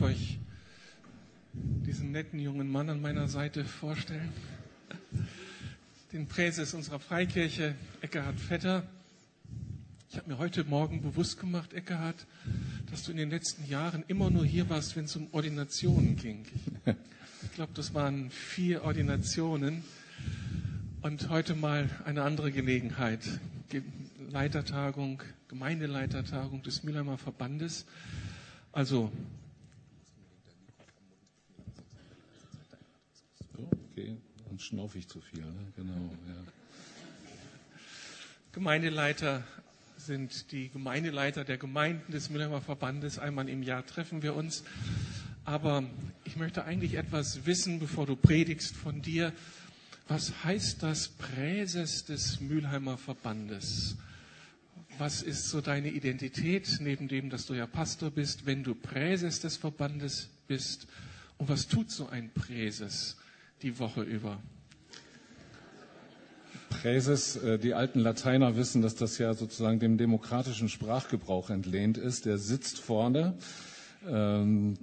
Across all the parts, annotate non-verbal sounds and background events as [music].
darf euch diesen netten jungen Mann an meiner Seite vorstellen. Den Präses unserer Freikirche, Eckhard Vetter. Ich habe mir heute Morgen bewusst gemacht, Eckhard, dass du in den letzten Jahren immer nur hier warst, wenn es um Ordinationen ging. Ich, glaube, das waren vier Ordinationen und heute mal eine andere Gelegenheit. Leitertagung, Gemeindeleitertagung des Mülheimer Verbandes. Also okay, dann schnaufe ich zu viel. Ne? Genau, ja. Gemeindeleiter sind die Gemeindeleiter der Gemeinden des Mülheimer Verbandes. Einmal im Jahr treffen wir uns. Aber ich möchte eigentlich etwas wissen, bevor du predigst von dir. Was heißt das Präses des Mülheimer Verbandes? Was ist so deine Identität, neben dem, dass du ja Pastor bist, wenn du Präses des Verbandes bist? Und was tut so ein Präses die Woche über? Präses, äh, die alten Lateiner wissen, dass das ja sozusagen dem demokratischen Sprachgebrauch entlehnt ist. Der sitzt vorne. Ähm,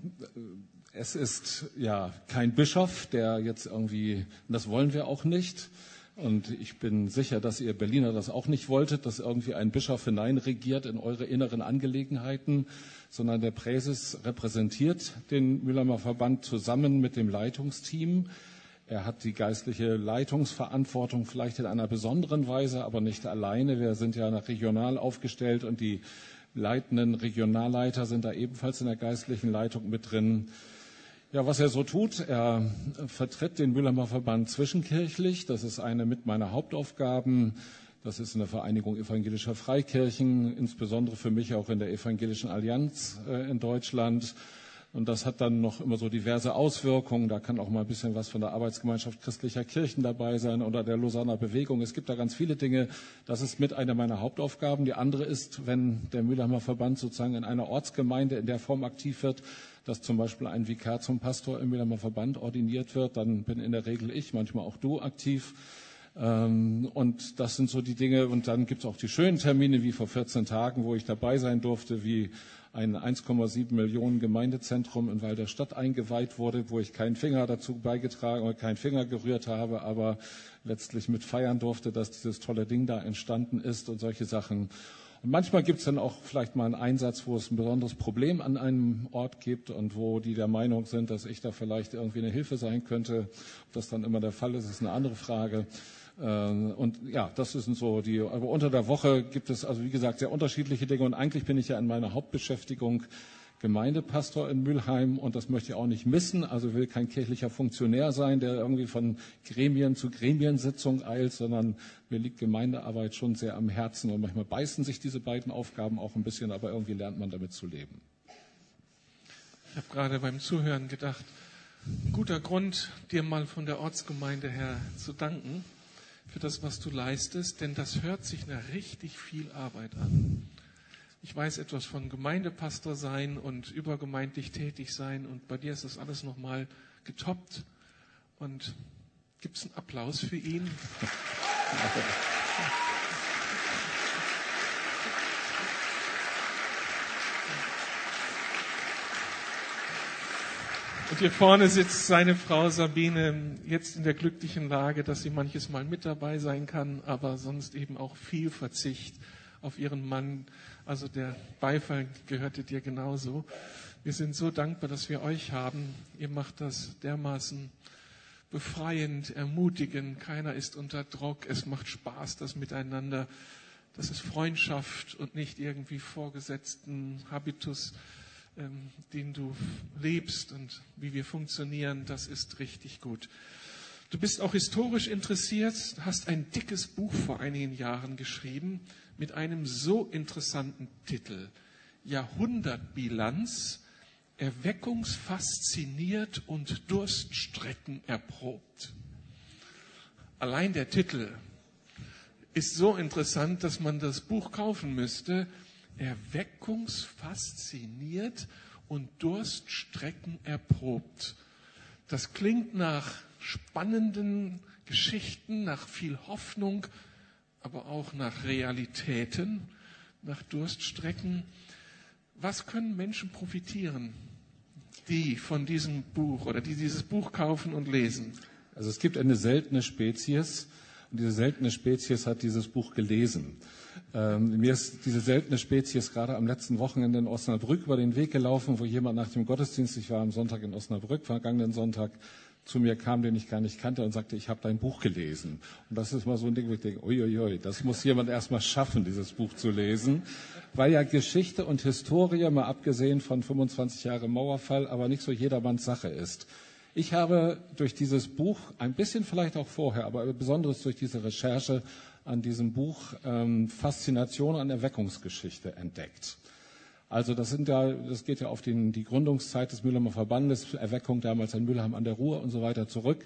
es ist ja kein Bischof, der jetzt irgendwie, das wollen wir auch nicht, und ich bin sicher, dass ihr Berliner das auch nicht wolltet, dass irgendwie ein Bischof hineinregiert in eure inneren Angelegenheiten, sondern der Präses repräsentiert den Mülheimer Verband zusammen mit dem Leitungsteam. Er hat die geistliche Leitungsverantwortung vielleicht in einer besonderen Weise, aber nicht alleine. Wir sind ja regional aufgestellt und die leitenden Regionalleiter sind da ebenfalls in der geistlichen Leitung mit drin. Ja, was er so tut, er vertritt den Mülheimer Verband zwischenkirchlich. Das ist eine mit meiner Hauptaufgaben. Das ist eine Vereinigung evangelischer Freikirchen, insbesondere für mich auch in der Evangelischen Allianz äh, in Deutschland. Und das hat dann noch immer so diverse Auswirkungen. Da kann auch mal ein bisschen was von der Arbeitsgemeinschaft christlicher Kirchen dabei sein oder der Lausanner Bewegung. Es gibt da ganz viele Dinge. Das ist mit einer meiner Hauptaufgaben. Die andere ist, wenn der Mülheimer Verband sozusagen in einer Ortsgemeinde in der Form aktiv wird, dass zum Beispiel ein Vikar zum Pastor im Wilhelmer Verband ordiniert wird, dann bin in der Regel ich, manchmal auch du aktiv. Ähm, und das sind so die Dinge. Und dann gibt es auch die schönen Termine wie vor 14 Tagen, wo ich dabei sein durfte, wie ein 1,7 Millionen Gemeindezentrum in Weil der Stadt eingeweiht wurde, wo ich keinen Finger dazu beigetragen oder keinen Finger gerührt habe, aber letztlich mit feiern durfte, dass dieses tolle Ding da entstanden ist und solche Sachen. Und manchmal gibt es dann auch vielleicht mal einen Einsatz, wo es ein besonderes Problem an einem Ort gibt und wo die der Meinung sind, dass ich da vielleicht irgendwie eine Hilfe sein könnte. Ob das dann immer der Fall ist, ist eine andere Frage. Ähm, und ja, das sind so die, aber unter der Woche gibt es also wie gesagt sehr unterschiedliche Dinge und eigentlich bin ich ja in meiner Hauptbeschäftigung Gemeindepastor in Mülheim und das möchte ich auch nicht missen. Also will kein kirchlicher Funktionär sein, der irgendwie von Gremien zu Gremiensitzung eilt, sondern mir liegt Gemeindearbeit schon sehr am Herzen und manchmal beißen sich diese beiden Aufgaben auch ein bisschen, aber irgendwie lernt man damit zu leben. Ich habe gerade beim Zuhören gedacht, guter Grund, dir mal von der Ortsgemeinde her zu danken für das, was du leistest, denn das hört sich nach richtig viel Arbeit an. Ich weiß etwas von Gemeindepastor sein und übergemeindlich tätig sein und bei dir ist das alles nochmal getoppt. Und gibt es einen Applaus für ihn? [laughs] Und hier vorne sitzt seine Frau Sabine jetzt in der glücklichen Lage, dass sie manches Mal mit dabei sein kann, aber sonst eben auch viel Verzicht auf ihren Mann. Also der Beifall gehörte dir genauso. Wir sind so dankbar, dass wir euch haben. Ihr macht das dermaßen befreiend, ermutigend. Keiner ist unter Druck. Es macht Spaß, das Miteinander. Das ist Freundschaft und nicht irgendwie vorgesetzten Habitus, ähm, den du lebst und wie wir funktionieren. Das ist richtig gut. Du bist auch historisch interessiert, hast ein dickes Buch vor einigen Jahren geschrieben mit einem so interessanten Titel. Jahrhundertbilanz, erweckungsfasziniert und Durststrecken erprobt. Allein der Titel ist so interessant, dass man das Buch kaufen müsste. Erweckungsfasziniert und Durststrecken erprobt. Das klingt nach spannenden Geschichten, nach viel Hoffnung, aber auch nach Realitäten, nach Durststrecken. Was können Menschen profitieren die von diesem Buch oder die dieses Buch kaufen und lesen? Also es gibt eine seltene Spezies und diese seltene Spezies hat dieses Buch gelesen. Ähm, mir ist diese seltene Spezies gerade am letzten Wochenende in Osnabrück über den Weg gelaufen, wo jemand nach dem Gottesdienst, ich war am Sonntag in Osnabrück, vergangenen Sonntag, zu mir kam, den ich gar nicht kannte und sagte, ich habe dein Buch gelesen. Und das ist mal so ein Ding, wo ich denke, uiuiui, das muss jemand erstmal schaffen, dieses Buch zu lesen. Weil ja Geschichte und Historie, mal abgesehen von 25 Jahre Mauerfall, aber nicht so jedermanns Sache ist. Ich habe durch dieses Buch, ein bisschen vielleicht auch vorher, aber besonders durch diese Recherche an diesem Buch ähm, Faszination an Erweckungsgeschichte entdeckt. Also das sind ja, das geht ja auf den, die Gründungszeit des Mülheimer Verbandes, Erweckung damals in Mülheim an der Ruhr und so weiter zurück.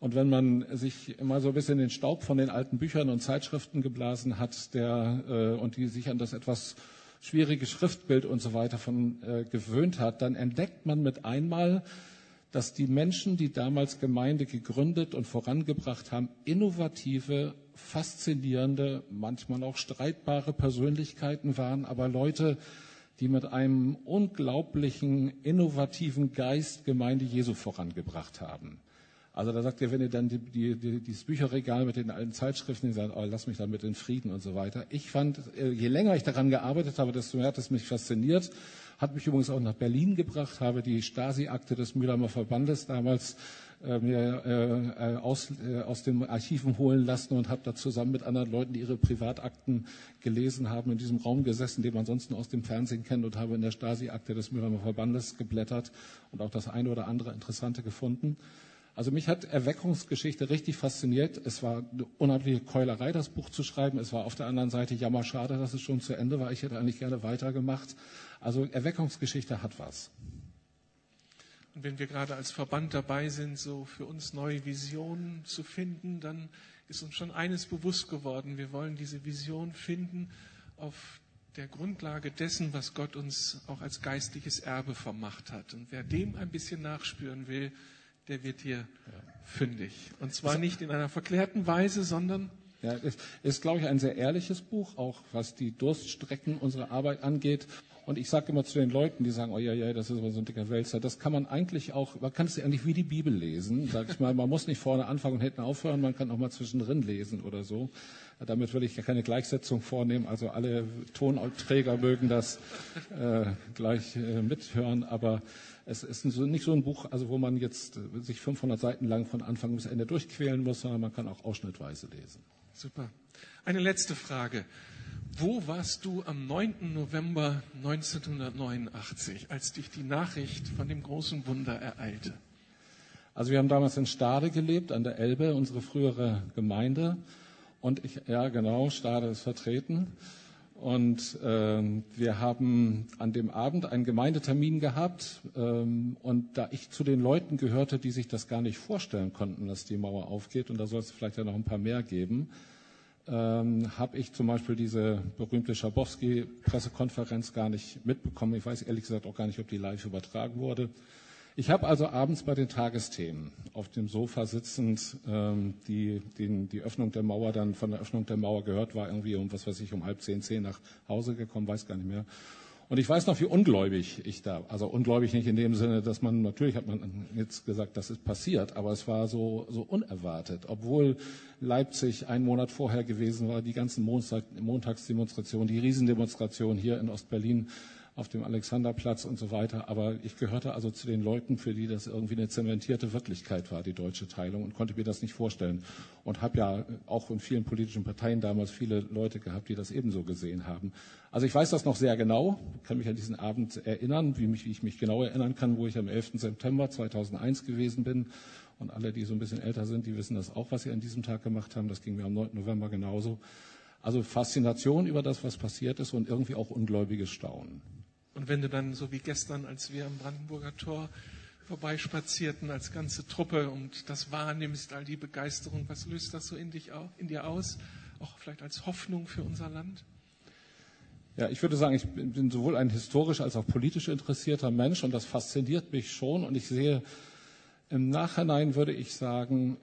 Und wenn man sich immer so ein bisschen den Staub von den alten Büchern und Zeitschriften geblasen hat, der äh, und die sich an das etwas schwierige Schriftbild und so weiter von äh, gewöhnt hat, dann entdeckt man mit einmal, dass die Menschen, die damals Gemeinde gegründet und vorangebracht haben, innovative, faszinierende, manchmal auch streitbare Persönlichkeiten waren, aber Leute, die mit einem unglaublichen, innovativen Geist Gemeinde Jesu vorangebracht haben. Also da sagt er, wenn ihr dann die, die, die, dieses Bücherregal mit den alten Zeitschriften, die sagt, oh, lass mich damit in Frieden und so weiter. Ich fand, äh, je länger ich daran gearbeitet habe, desto mehr hat es mich fasziniert. Hat mich übrigens auch nach Berlin gebracht, habe die Stasi-Akte des Mülheimer Verbandes damals mir äh, äh, aus, äh, aus den Archiven holen lassen und habe da zusammen mit anderen Leuten, die ihre Privatakten gelesen haben, in diesem Raum gesessen, den man sonst nur aus dem Fernsehen kennt und habe in der Stasi-Akte des Mülheimer Verbandes geblättert und auch das eine oder andere Interessante gefunden. Also mich hat Erweckungsgeschichte richtig fasziniert. Es war eine unheimliche Keulerei, das Buch zu schreiben. Es war auf der anderen Seite jammer schade, dass es schon zu Ende war. Ich hätte eigentlich gerne weitergemacht. Also Erweckungsgeschichte hat was. Und wenn wir gerade als Verband dabei sind, so für uns neue Visionen zu finden, dann ist uns schon eines bewusst geworden. Wir wollen diese Vision finden auf der Grundlage dessen, was Gott uns auch als geistliches Erbe vermacht hat. Und wer dem ein bisschen nachspüren will, der wird hier fündig. Und zwar nicht in einer verklärten Weise, sondern ja, es ist, glaube ich, ein sehr ehrliches Buch, auch was die Durststrecken unserer Arbeit angeht. Und ich sage immer zu den Leuten, die sagen, oh ja, ja, das ist aber so ein dicker Wälzer, das kann man eigentlich auch, man kann es eigentlich wie die Bibel lesen, sag ich mal. Man muss nicht vorne anfangen und hinten aufhören, man kann auch mal zwischendrin lesen oder so. Damit will ich ja keine Gleichsetzung vornehmen. Also alle Tonträger mögen das äh, gleich äh, mithören, aber es ist nicht so ein Buch, also wo man jetzt äh, sich 500 Seiten lang von Anfang bis Ende durchquälen muss, sondern man kann auch ausschnittweise lesen. Super. Eine letzte Frage. Wo warst du am 9. November 1989, als dich die Nachricht von dem großen Wunder ereilte? Also wir haben damals in Stade gelebt, an der Elbe, unsere frühere Gemeinde. Und ich, ja genau, Stade ist vertreten. Und ähm, wir haben an dem Abend einen Gemeindetermin gehabt. Ähm, und da ich zu den Leuten gehörte, die sich das gar nicht vorstellen konnten, dass die Mauer aufgeht, und da soll es vielleicht ja noch ein paar mehr geben, ähm, habe ich zum Beispiel diese berühmte Schabowski-Pressekonferenz gar nicht mitbekommen. Ich weiß ehrlich gesagt auch gar nicht, ob die live übertragen wurde. Ich habe also abends bei den Tagesthemen auf dem Sofa sitzend ähm, die, die, die Öffnung der Mauer dann von der Öffnung der Mauer gehört, war irgendwie um was weiß ich um halb zehn, zehn nach Hause gekommen, weiß gar nicht mehr. Und ich weiß noch, wie ungläubig ich da, also ungläubig nicht in dem Sinne, dass man, natürlich hat man jetzt gesagt, das ist passiert, aber es war so, so unerwartet. Obwohl Leipzig einen Monat vorher gewesen war, die ganzen Montag, Montagsdemonstrationen, die Riesendemonstration hier in Ostberlin, auf dem Alexanderplatz und so weiter. Aber ich gehörte also zu den Leuten, für die das irgendwie eine zementierte Wirklichkeit war, die deutsche Teilung, und konnte mir das nicht vorstellen. Und habe ja auch in vielen politischen Parteien damals viele Leute gehabt, die das ebenso gesehen haben. Also ich weiß das noch sehr genau, kann mich an diesen Abend erinnern, wie, mich, wie ich mich genau erinnern kann, wo ich am 11. September 2001 gewesen bin. Und alle, die so ein bisschen älter sind, die wissen das auch, was sie an diesem Tag gemacht haben. Das ging mir am 9. November genauso. Also Faszination über das, was passiert ist und irgendwie auch ungläubiges Staunen. Und wenn du dann, so wie gestern, als wir am Brandenburger Tor vorbeispazierten als ganze Truppe und das wahrnimmst, all die Begeisterung, was löst das so in, dich, in dir aus? Auch vielleicht als Hoffnung für unser Land? Ja, ich würde sagen, ich bin sowohl ein historisch als auch politisch interessierter Mensch und das fasziniert mich schon und ich sehe im Nachhinein würde ich sagen,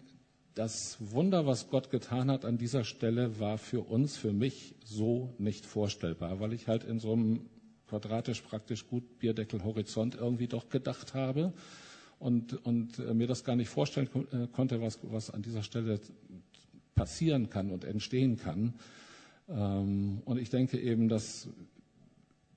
das Wunder, was Gott getan hat an dieser Stelle, war für uns, für mich so nicht vorstellbar, weil ich halt in so einem quadratisch praktisch gut Bierdeckel Horizont irgendwie doch gedacht habe und, und äh, mir das gar nicht vorstellen äh, konnte, was, was an dieser Stelle passieren kann und entstehen kann. Ähm, und ich denke eben, dass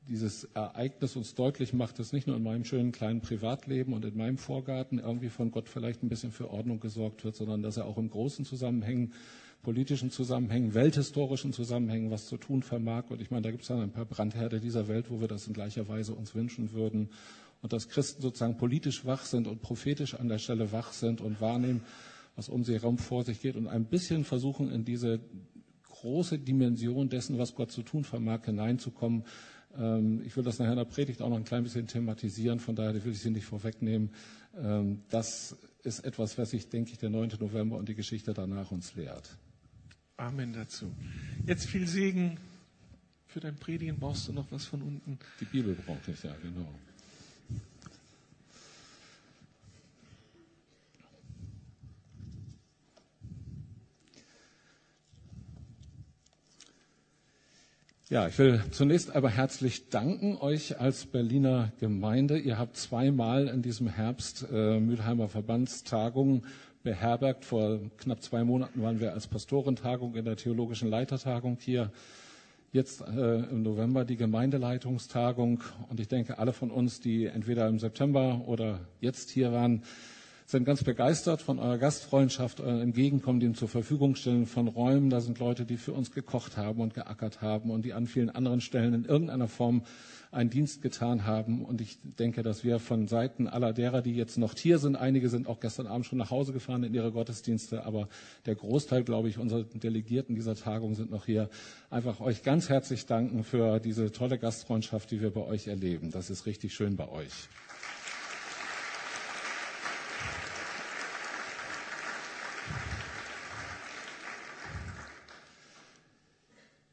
dieses Ereignis uns deutlich macht, dass nicht nur in meinem schönen kleinen Privatleben und in meinem Vorgarten irgendwie von Gott vielleicht ein bisschen für Ordnung gesorgt wird, sondern dass er auch im großen Zusammenhängen, politischen Zusammenhängen, welthistorischen Zusammenhängen was zu tun vermag. Und ich meine, da gibt es dann ein paar Brandherde dieser Welt, wo wir das in gleicher Weise uns wünschen würden. Und dass Christen sozusagen politisch wach sind und prophetisch an der Stelle wach sind und wahrnehmen, was um sie herum vor sich geht und ein bisschen versuchen, in diese große Dimension dessen, was Gott zu tun vermag, hineinzukommen, ähm, ich will das nachher in der Predigt auch noch ein klein bisschen thematisieren, von daher will ich Sie nicht vorwegnehmen. Ähm, das ist etwas, was ich, denke ich, der 9. November und die Geschichte danach uns lehrt. Amen dazu. Jetzt viel Segen. Für dein Predigen brauchst du noch was von unten. Die Bibel brauche ich, ja, genau. Ja, ich will zunächst aber herzlich danken euch als Berliner Gemeinde. Ihr habt zweimal in diesem Herbst äh, Mülheimer Verbandstagungen beherbergt. Vor knapp zwei Monaten waren wir als Pastorentagung in der theologischen Leitertagung hier. Jetzt äh, im November die Gemeindeleitungstagung. Und ich denke, alle von uns, die entweder im September oder jetzt hier waren, sind ganz begeistert von eurer Gastfreundschaft, eurem Entgegenkommen, dem zur Verfügung stellen von Räumen. Da sind Leute, die für uns gekocht haben und geackert haben und die an vielen anderen Stellen in irgendeiner Form einen Dienst getan haben. Und ich denke, dass wir von Seiten aller derer, die jetzt noch hier sind, einige sind auch gestern Abend schon nach Hause gefahren in ihre Gottesdienste, aber der Großteil, glaube ich, unserer Delegierten dieser Tagung sind noch hier, einfach euch ganz herzlich danken für diese tolle Gastfreundschaft, die wir bei euch erleben. Das ist richtig schön bei euch.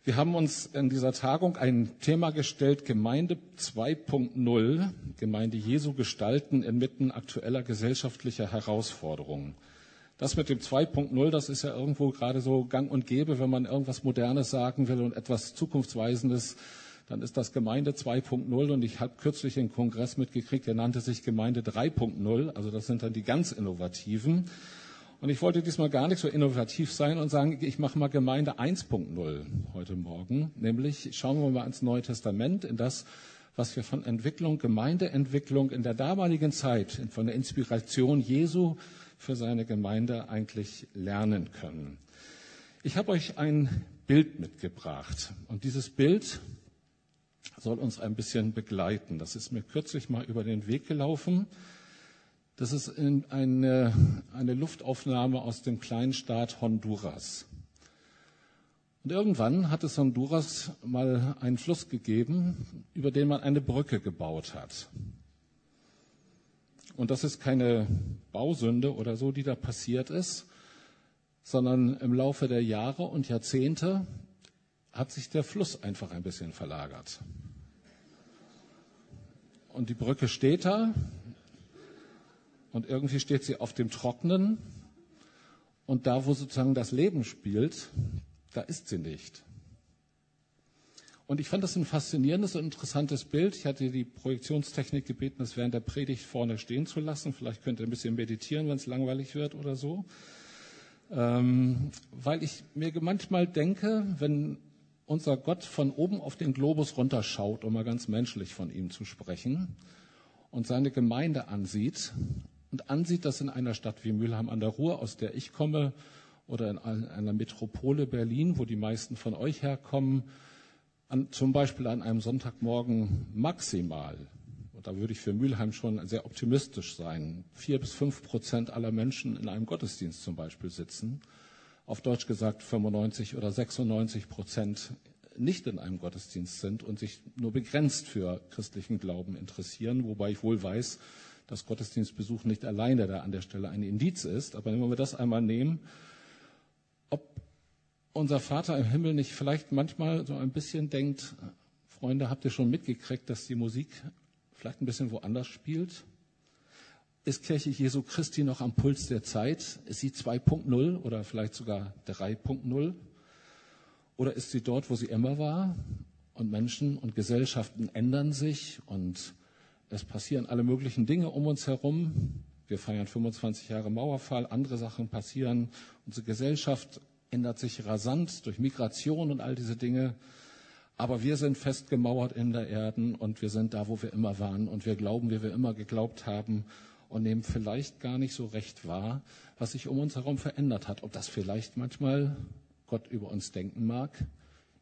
Wir haben uns in dieser Tagung ein Thema gestellt, Gemeinde 2.0, Gemeinde Jesu gestalten inmitten aktueller gesellschaftlicher Herausforderungen. Das mit dem 2.0, das ist ja irgendwo gerade so gang und gäbe, wenn man irgendwas Modernes sagen will und etwas Zukunftsweisendes, dann ist das Gemeinde 2.0 und ich habe kürzlich einen Kongress mitgekriegt, der nannte sich Gemeinde 3.0, also das sind dann die ganz Innovativen. Und ich wollte diesmal gar nicht so innovativ sein und sagen, ich mache mal Gemeinde 1.0 heute Morgen. Nämlich schauen wir mal ins Neue Testament, in das, was wir von Entwicklung, Gemeindeentwicklung in der damaligen Zeit, von der Inspiration Jesu für seine Gemeinde eigentlich lernen können. Ich habe euch ein Bild mitgebracht. Und dieses Bild soll uns ein bisschen begleiten. Das ist mir kürzlich mal über den Weg gelaufen. Das ist eine, eine Luftaufnahme aus dem kleinen Staat Honduras. Und irgendwann hat es Honduras mal einen Fluss gegeben, über den man eine Brücke gebaut hat. Und das ist keine Bausünde oder so, die da passiert ist, sondern im Laufe der Jahre und Jahrzehnte hat sich der Fluss einfach ein bisschen verlagert. Und die Brücke steht da, und irgendwie steht sie auf dem Trocknen. Und da, wo sozusagen das Leben spielt, da ist sie nicht. Und ich fand das ein faszinierendes und interessantes Bild. Ich hatte die Projektionstechnik gebeten, das während der Predigt vorne stehen zu lassen. Vielleicht könnt ihr ein bisschen meditieren, wenn es langweilig wird oder so. Ähm, weil ich mir manchmal denke, wenn unser Gott von oben auf den Globus runterschaut, um mal ganz menschlich von ihm zu sprechen, und seine Gemeinde ansieht und ansieht, dass in einer Stadt wie Mülheim an der Ruhr, aus der ich komme, oder in einer Metropole Berlin, wo die meisten von euch herkommen, an, zum Beispiel an einem Sonntagmorgen maximal, und da würde ich für Mülheim schon sehr optimistisch sein, vier bis fünf Prozent aller Menschen in einem Gottesdienst zum Beispiel sitzen. Auf Deutsch gesagt 95 oder 96 Prozent nicht in einem Gottesdienst sind und sich nur begrenzt für christlichen Glauben interessieren, wobei ich wohl weiß, dass Gottesdienstbesuch nicht alleine da an der Stelle ein Indiz ist. Aber wenn wir das einmal nehmen, ob unser Vater im Himmel nicht vielleicht manchmal so ein bisschen denkt, Freunde, habt ihr schon mitgekriegt, dass die Musik vielleicht ein bisschen woanders spielt? Ist Kirche Jesu Christi noch am Puls der Zeit? Ist sie 2.0 oder vielleicht sogar 3.0? Oder ist sie dort, wo sie immer war? Und Menschen und Gesellschaften ändern sich und es passieren alle möglichen Dinge um uns herum. Wir feiern 25 Jahre Mauerfall, andere Sachen passieren. Unsere Gesellschaft ändert sich rasant durch Migration und all diese Dinge. Aber wir sind festgemauert in der Erde und wir sind da, wo wir immer waren und wir glauben, wie wir immer geglaubt haben und nehmen vielleicht gar nicht so recht wahr, was sich um uns herum verändert hat. Ob das vielleicht manchmal Gott über uns denken mag,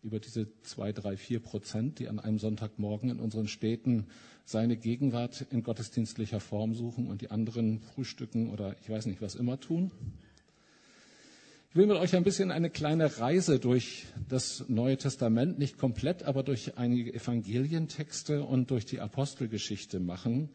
über diese zwei, drei, vier Prozent, die an einem Sonntagmorgen in unseren Städten seine Gegenwart in gottesdienstlicher Form suchen und die anderen frühstücken oder ich weiß nicht was immer tun. Ich will mit euch ein bisschen eine kleine Reise durch das Neue Testament, nicht komplett, aber durch einige Evangelientexte und durch die Apostelgeschichte machen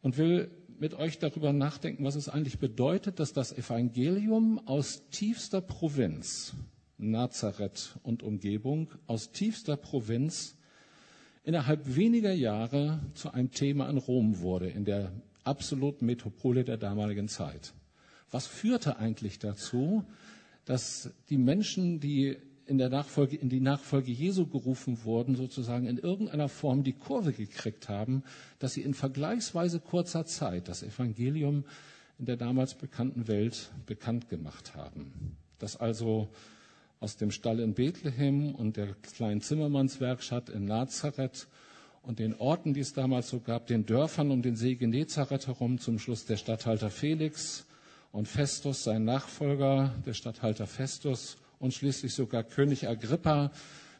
und will mit euch darüber nachdenken, was es eigentlich bedeutet, dass das Evangelium aus tiefster Provinz, Nazareth und Umgebung, aus tiefster Provinz innerhalb weniger Jahre zu einem Thema in Rom wurde, in der absoluten Metropole der damaligen Zeit. Was führte eigentlich dazu, dass die Menschen, die in, der Nachfolge, in die Nachfolge Jesu gerufen wurden, sozusagen in irgendeiner Form die Kurve gekriegt haben, dass sie in vergleichsweise kurzer Zeit das Evangelium in der damals bekannten Welt bekannt gemacht haben. Dass also aus dem Stall in Bethlehem und der kleinen Zimmermannswerkstatt in Nazareth und den Orten, die es damals so gab, den Dörfern um den See Genezareth herum, zum Schluss der Statthalter Felix und Festus, sein Nachfolger, der Statthalter Festus und schließlich sogar König Agrippa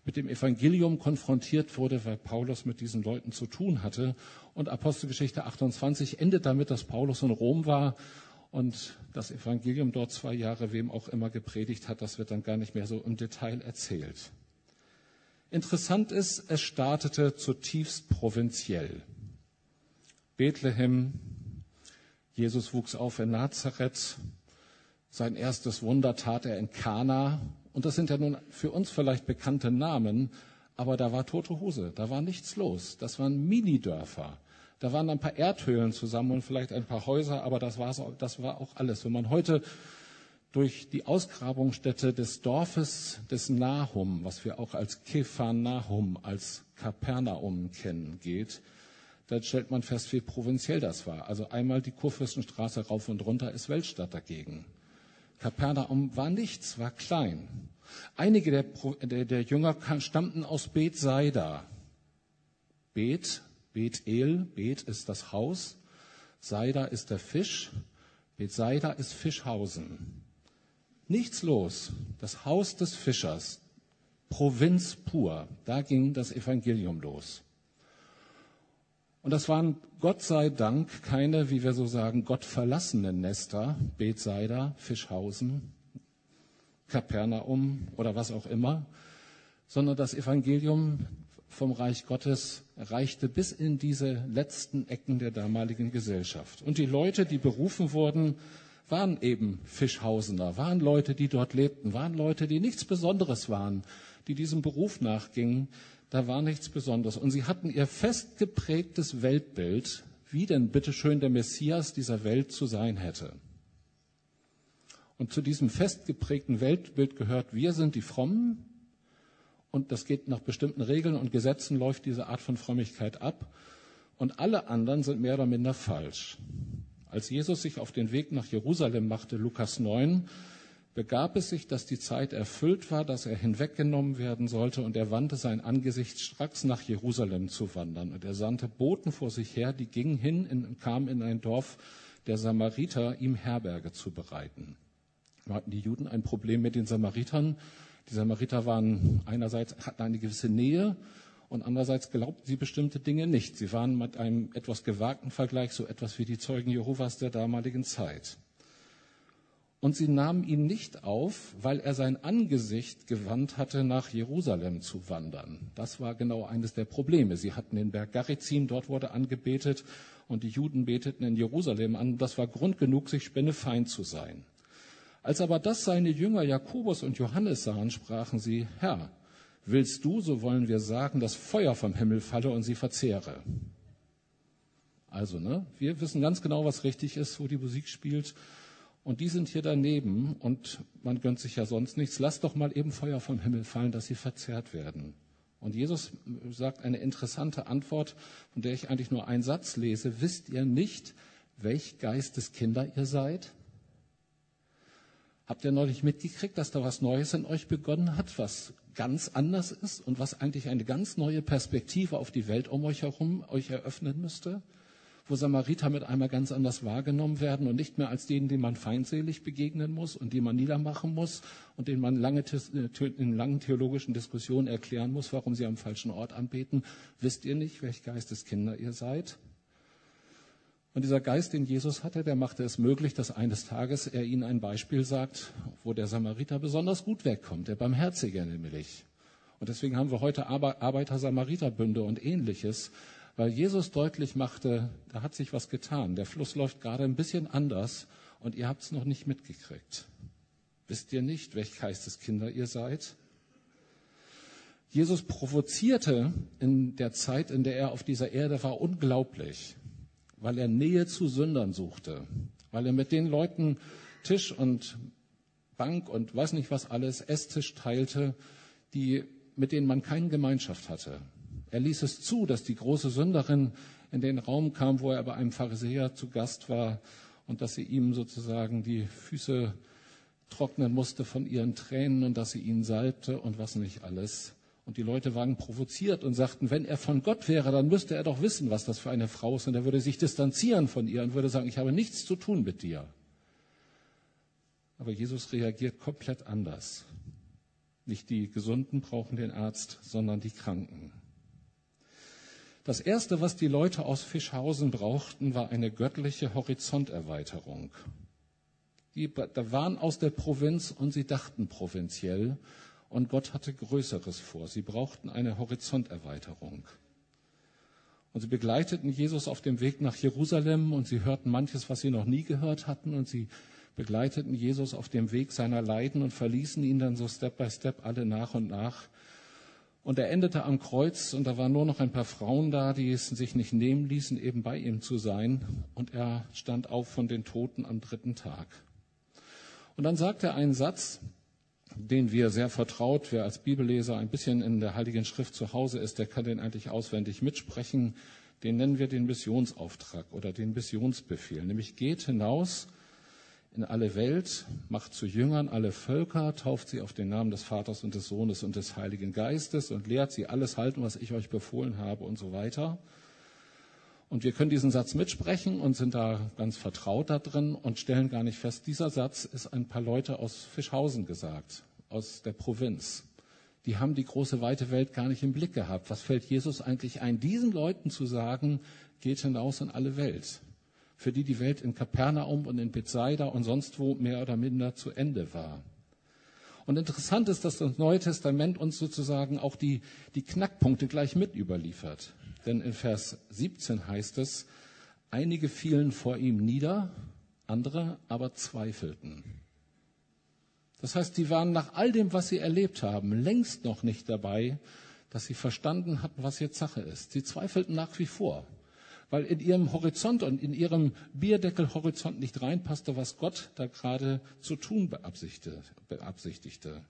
mit dem Evangelium konfrontiert wurde, weil Paulus mit diesen Leuten zu tun hatte. Und Apostelgeschichte 28 endet damit, dass Paulus in Rom war und das Evangelium dort zwei Jahre wem auch immer gepredigt hat. Das wird dann gar nicht mehr so im Detail erzählt. Interessant ist, es startete zutiefst provinziell. Bethlehem, Jesus wuchs auf in Nazareth, sein erstes Wunder tat er in Kana. Und das sind ja nun für uns vielleicht bekannte Namen, aber da war tote Hose, da war nichts los. Das waren Minidörfer. Da waren ein paar Erdhöhlen zusammen und vielleicht ein paar Häuser, aber das, war's, das war auch alles. Wenn man heute durch die Ausgrabungsstätte des Dorfes des Nahum, was wir auch als Nahum, als Kapernaum kennen, geht, dann stellt man fest, wie provinziell das war. Also einmal die Kurfürstenstraße rauf und runter ist Weltstadt dagegen. Kapernaum war nichts, war klein. Einige der, der, der Jünger stammten aus Bethsaida. Beth, Bethel, Beth ist das Haus, Saida ist der Fisch, Bethsaida ist Fischhausen. Nichts los, das Haus des Fischers, Provinz pur, da ging das Evangelium los. Und das waren Gott sei Dank keine, wie wir so sagen, gottverlassenen Nester, Bethsaida, Fischhausen, Kapernaum oder was auch immer, sondern das Evangelium vom Reich Gottes reichte bis in diese letzten Ecken der damaligen Gesellschaft. Und die Leute, die berufen wurden, waren eben Fischhausener, waren Leute, die dort lebten, waren Leute, die nichts Besonderes waren, die diesem Beruf nachgingen, da war nichts Besonderes. Und sie hatten ihr fest geprägtes Weltbild, wie denn bitteschön der Messias dieser Welt zu sein hätte. Und zu diesem fest geprägten Weltbild gehört, wir sind die Frommen und das geht nach bestimmten Regeln und Gesetzen läuft diese Art von Frömmigkeit ab und alle anderen sind mehr oder minder falsch. Als Jesus sich auf den Weg nach Jerusalem machte, Lukas 9, begab es sich, dass die Zeit erfüllt war, dass er hinweggenommen werden sollte, und er wandte sein Angesicht stracks nach Jerusalem zu wandern. Und er sandte Boten vor sich her, die gingen hin und kamen in ein Dorf der Samariter, ihm Herberge zu bereiten. Da hatten die Juden ein Problem mit den Samaritern. Die Samariter waren einerseits hatten eine gewisse Nähe und andererseits glaubten sie bestimmte Dinge nicht. Sie waren mit einem etwas gewagten Vergleich so etwas wie die Zeugen Jehovas der damaligen Zeit. Und sie nahmen ihn nicht auf, weil er sein Angesicht gewandt hatte, nach Jerusalem zu wandern. Das war genau eines der Probleme. Sie hatten den Berg Garizim, dort wurde angebetet, und die Juden beteten in Jerusalem an. Das war Grund genug, sich spinnefeind zu sein. Als aber das seine Jünger Jakobus und Johannes sahen, sprachen sie, Herr, willst du, so wollen wir sagen, dass Feuer vom Himmel falle und sie verzehre. Also, ne, wir wissen ganz genau, was richtig ist, wo die Musik spielt. Und die sind hier daneben und man gönnt sich ja sonst nichts. Lass doch mal eben Feuer vom Himmel fallen, dass sie verzehrt werden. Und Jesus sagt eine interessante Antwort, von der ich eigentlich nur einen Satz lese. Wisst ihr nicht, welch Geisteskinder ihr seid? Habt ihr neulich mitgekriegt, dass da was Neues in euch begonnen hat, was ganz anders ist und was eigentlich eine ganz neue Perspektive auf die Welt um euch herum euch eröffnen müsste? Wo Samariter mit einmal ganz anders wahrgenommen werden und nicht mehr als denen, denen man feindselig begegnen muss und die man niedermachen muss und denen man lange, in langen theologischen Diskussionen erklären muss, warum sie am falschen Ort anbeten. Wisst ihr nicht, welch Geisteskinder ihr seid? Und dieser Geist, den Jesus hatte, der machte es möglich, dass eines Tages er ihnen ein Beispiel sagt, wo der Samariter besonders gut wegkommt, der Barmherzige nämlich. Und deswegen haben wir heute Arbeiter-Samariter-Bünde und ähnliches, weil Jesus deutlich machte, da hat sich was getan. Der Fluss läuft gerade ein bisschen anders und ihr habt es noch nicht mitgekriegt. Wisst ihr nicht, welch Geisteskinder ihr seid? Jesus provozierte in der Zeit, in der er auf dieser Erde war, unglaublich weil er Nähe zu Sündern suchte, weil er mit den Leuten Tisch und Bank und weiß nicht was alles, Esstisch teilte, die, mit denen man keine Gemeinschaft hatte. Er ließ es zu, dass die große Sünderin in den Raum kam, wo er bei einem Pharisäer zu Gast war und dass sie ihm sozusagen die Füße trocknen musste von ihren Tränen und dass sie ihn salbte und was nicht alles. Und die Leute waren provoziert und sagten, wenn er von Gott wäre, dann müsste er doch wissen, was das für eine Frau ist. Und er würde sich distanzieren von ihr und würde sagen, ich habe nichts zu tun mit dir. Aber Jesus reagiert komplett anders. Nicht die Gesunden brauchen den Arzt, sondern die Kranken. Das Erste, was die Leute aus Fischhausen brauchten, war eine göttliche Horizonterweiterung. Die waren aus der Provinz und sie dachten provinziell und Gott hatte Größeres vor. Sie brauchten eine Horizonterweiterung. Und sie begleiteten Jesus auf dem Weg nach Jerusalem und sie hörten manches, was sie noch nie gehört hatten und sie begleiteten Jesus auf dem Weg seiner Leiden und verließen ihn dann so Step by Step alle nach und nach. Und er endete am Kreuz und da waren nur noch ein paar Frauen da, die es sich nicht nehmen ließen, eben bei ihm zu sein. Und er stand auf von den Toten am dritten Tag. Und dann sagt er einen Satz, den wir sehr vertraut, wer als Bibelleser ein bisschen in der Heiligen Schrift zu Hause ist, der kann den eigentlich auswendig mitsprechen. Den nennen wir den Missionsauftrag oder den Missionsbefehl. Nämlich geht hinaus in alle Welt, macht zu Jüngern alle Völker, tauft sie auf den Namen des Vaters und des Sohnes und des Heiligen Geistes und lehrt sie alles halten, was ich euch befohlen habe und so weiter. Und wir können diesen Satz mitsprechen und sind da ganz vertraut da drin und stellen gar nicht fest, dieser Satz ist ein paar Leute aus Fischhausen gesagt, aus der Provinz. Die haben die große weite Welt gar nicht im Blick gehabt. Was fällt Jesus eigentlich ein, diesen Leuten zu sagen, geht hinaus in alle Welt? Für die die Welt in Kapernaum und in Bethsaida und sonst wo mehr oder minder zu Ende war. Und interessant ist, dass das Neue Testament uns sozusagen auch die, die Knackpunkte gleich mit überliefert. Denn in Vers 17 heißt es, einige fielen vor ihm nieder, andere aber zweifelten. Das heißt, die waren nach all dem, was sie erlebt haben, längst noch nicht dabei, dass sie verstanden hatten, was jetzt Sache ist. Sie zweifelten nach wie vor, weil in ihrem Horizont und in ihrem Bierdeckelhorizont nicht reinpasste, was Gott da gerade zu tun beabsichtigte.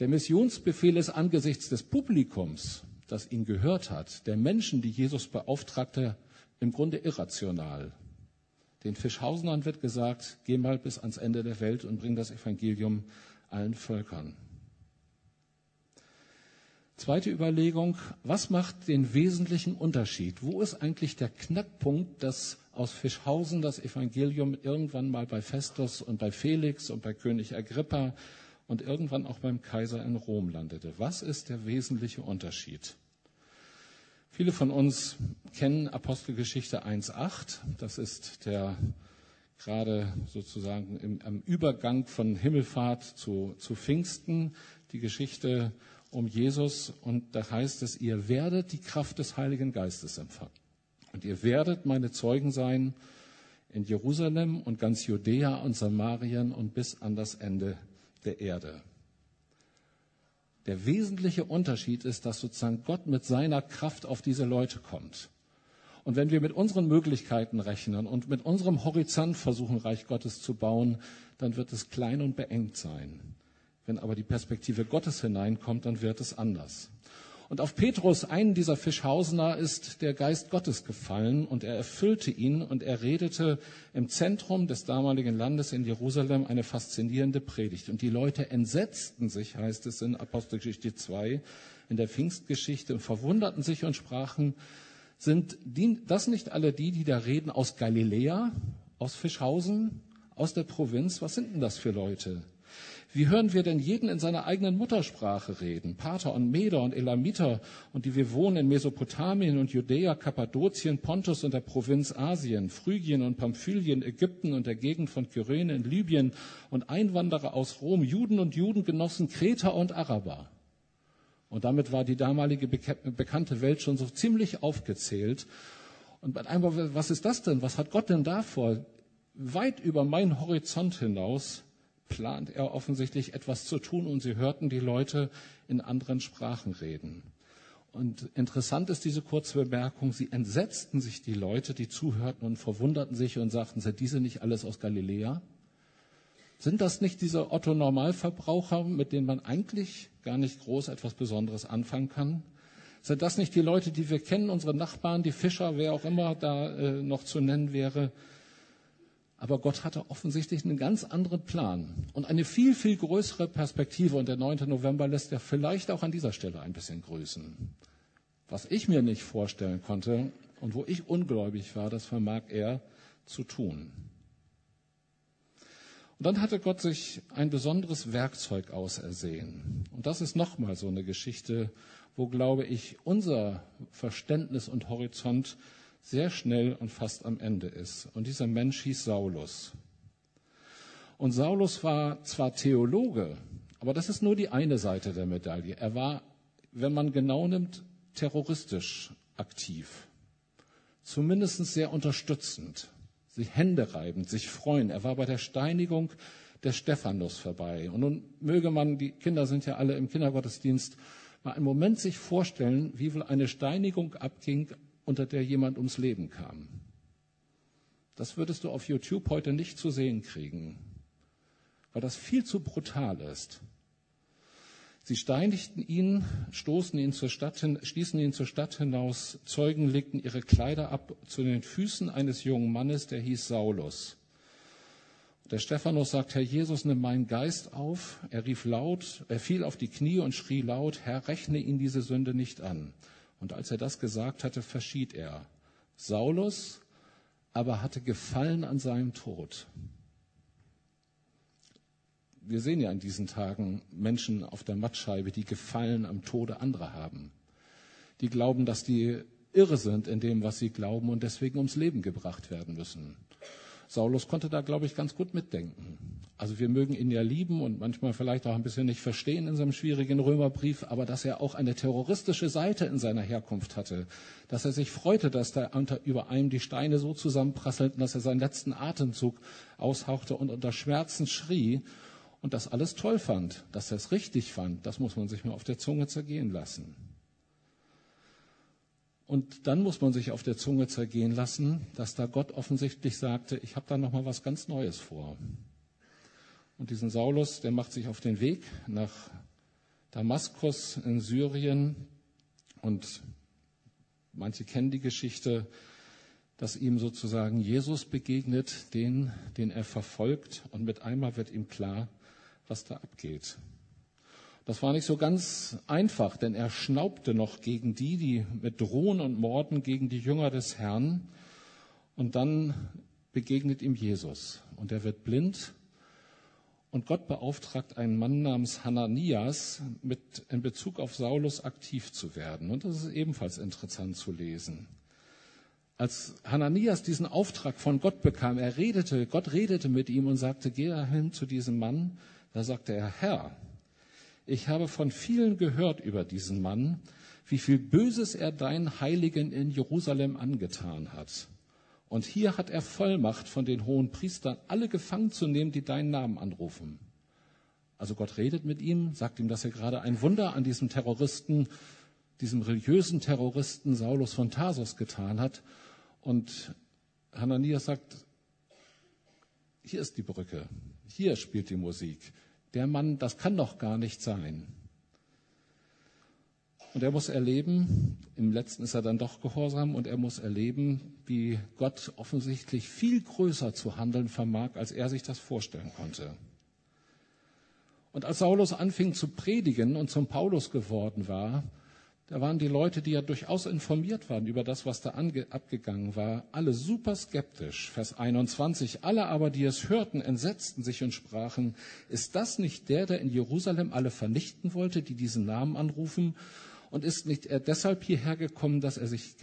Der Missionsbefehl ist angesichts des Publikums das ihn gehört hat, der Menschen, die Jesus beauftragte, im Grunde irrational. Den Fischhausenern wird gesagt, geh mal bis ans Ende der Welt und bring das Evangelium allen Völkern. Zweite Überlegung, was macht den wesentlichen Unterschied? Wo ist eigentlich der Knackpunkt, dass aus Fischhausen das Evangelium irgendwann mal bei Festus und bei Felix und bei König Agrippa und irgendwann auch beim Kaiser in Rom landete. Was ist der wesentliche Unterschied? Viele von uns kennen Apostelgeschichte 1.8. Das ist der gerade sozusagen im, am Übergang von Himmelfahrt zu, zu Pfingsten, die Geschichte um Jesus. Und da heißt es, ihr werdet die Kraft des Heiligen Geistes empfangen. Und ihr werdet meine Zeugen sein in Jerusalem und ganz Judäa und Samarien und bis an das Ende der Erde. Der wesentliche Unterschied ist, dass sozusagen Gott mit seiner Kraft auf diese Leute kommt. Und wenn wir mit unseren Möglichkeiten rechnen und mit unserem Horizont versuchen, Reich Gottes zu bauen, dann wird es klein und beengt sein. Wenn aber die Perspektive Gottes hineinkommt, dann wird es anders. Und auf Petrus, einen dieser Fischhausener, ist der Geist Gottes gefallen und er erfüllte ihn und er redete im Zentrum des damaligen Landes in Jerusalem eine faszinierende Predigt. Und die Leute entsetzten sich, heißt es in Apostelgeschichte 2, in der Pfingstgeschichte, und verwunderten sich und sprachen, sind das nicht alle die, die da reden aus Galiläa, aus Fischhausen, aus der Provinz? Was sind denn das für Leute? Wie hören wir denn jeden in seiner eigenen Muttersprache reden? Pater und Meder und Elamiter und die wir wohnen in Mesopotamien und Judäa, Kappadokien, Pontus und der Provinz Asien, Phrygien und Pamphylien, Ägypten und der Gegend von Kyrene in Libyen und Einwanderer aus Rom, Juden und Judengenossen, Kreter und Araber. Und damit war die damalige bekannte Welt schon so ziemlich aufgezählt. Und einmal, was ist das denn? Was hat Gott denn da vor? Weit über meinen Horizont hinaus plant er offensichtlich etwas zu tun und sie hörten die Leute in anderen Sprachen reden. Und interessant ist diese kurze Bemerkung, sie entsetzten sich die Leute, die zuhörten und verwunderten sich und sagten, sind diese nicht alles aus Galiläa? Sind das nicht diese Otto Normalverbraucher, mit denen man eigentlich gar nicht groß etwas Besonderes anfangen kann? Sind das nicht die Leute, die wir kennen, unsere Nachbarn, die Fischer, wer auch immer da äh, noch zu nennen wäre? Aber Gott hatte offensichtlich einen ganz anderen Plan und eine viel, viel größere Perspektive. Und der 9. November lässt ja vielleicht auch an dieser Stelle ein bisschen grüßen. Was ich mir nicht vorstellen konnte und wo ich ungläubig war, das vermag er zu tun. Und dann hatte Gott sich ein besonderes Werkzeug ausersehen. Und das ist nochmal so eine Geschichte, wo, glaube ich, unser Verständnis und Horizont sehr schnell und fast am Ende ist. Und dieser Mensch hieß Saulus. Und Saulus war zwar Theologe, aber das ist nur die eine Seite der Medaille. Er war, wenn man genau nimmt, terroristisch aktiv. Zumindest sehr unterstützend, sich Hände reibend, sich freuen. Er war bei der Steinigung des Stephanus vorbei. Und nun möge man, die Kinder sind ja alle im Kindergottesdienst, mal einen Moment sich vorstellen, wie wohl eine Steinigung abging unter der jemand ums Leben kam. Das würdest du auf YouTube heute nicht zu sehen kriegen, weil das viel zu brutal ist. Sie steinigten ihn, stoßen ihn zur Stadt hin, stießen ihn zur Stadt hinaus. Zeugen legten ihre Kleider ab zu den Füßen eines jungen Mannes, der hieß Saulus. Der Stephanus sagt, Herr Jesus, nimm meinen Geist auf. Er rief laut, er fiel auf die Knie und schrie laut, Herr, rechne ihn diese Sünde nicht an. Und als er das gesagt hatte, verschied er. Saulus aber hatte Gefallen an seinem Tod. Wir sehen ja in diesen Tagen Menschen auf der Mattscheibe, die Gefallen am Tode anderer haben. Die glauben, dass die irre sind in dem, was sie glauben und deswegen ums Leben gebracht werden müssen. Saulus konnte da, glaube ich, ganz gut mitdenken. Also wir mögen ihn ja lieben und manchmal vielleicht auch ein bisschen nicht verstehen in seinem schwierigen Römerbrief, aber dass er auch eine terroristische Seite in seiner Herkunft hatte, dass er sich freute, dass da unter, über einem die Steine so zusammenprasselten, dass er seinen letzten Atemzug aushauchte und unter Schmerzen schrie und das alles toll fand, dass er es richtig fand, das muss man sich mal auf der Zunge zergehen lassen. Und dann muss man sich auf der Zunge zergehen lassen, dass da Gott offensichtlich sagte, ich habe da noch mal was ganz Neues vor. Und diesen Saulus, der macht sich auf den Weg nach Damaskus in Syrien und manche kennen die Geschichte, dass ihm sozusagen Jesus begegnet, den, den er verfolgt und mit einmal wird ihm klar, was da abgeht. Das war nicht so ganz einfach, denn er schnaubte noch gegen die, die mit Drohen und Morden gegen die Jünger des Herrn. Und dann begegnet ihm Jesus und er wird blind. Und Gott beauftragt einen Mann namens Hananias, mit in Bezug auf Saulus aktiv zu werden. Und das ist ebenfalls interessant zu lesen. Als Hananias diesen Auftrag von Gott bekam, er redete, Gott redete mit ihm und sagte, geh hin zu diesem Mann. Da sagte er, Herr, ich habe von vielen gehört über diesen Mann, wie viel Böses er deinen Heiligen in Jerusalem angetan hat. Und hier hat er Vollmacht von den hohen Priestern, alle gefangen zu nehmen, die deinen Namen anrufen. Also Gott redet mit ihm, sagt ihm, dass er gerade ein Wunder an diesem Terroristen, diesem religiösen Terroristen Saulus von Tarsus getan hat. Und Hananias sagt, hier ist die Brücke, hier spielt die Musik der Mann, das kann doch gar nicht sein. Und er muss erleben, im letzten ist er dann doch gehorsam, und er muss erleben, wie Gott offensichtlich viel größer zu handeln vermag, als er sich das vorstellen konnte. Und als Saulus anfing zu predigen und zum Paulus geworden war, da waren die Leute, die ja durchaus informiert waren über das, was da abgegangen war, alle super skeptisch. Vers 21. Alle aber, die es hörten, entsetzten sich und sprachen, ist das nicht der, der in Jerusalem alle vernichten wollte, die diesen Namen anrufen? Und ist nicht er deshalb hierher gekommen, dass er, sich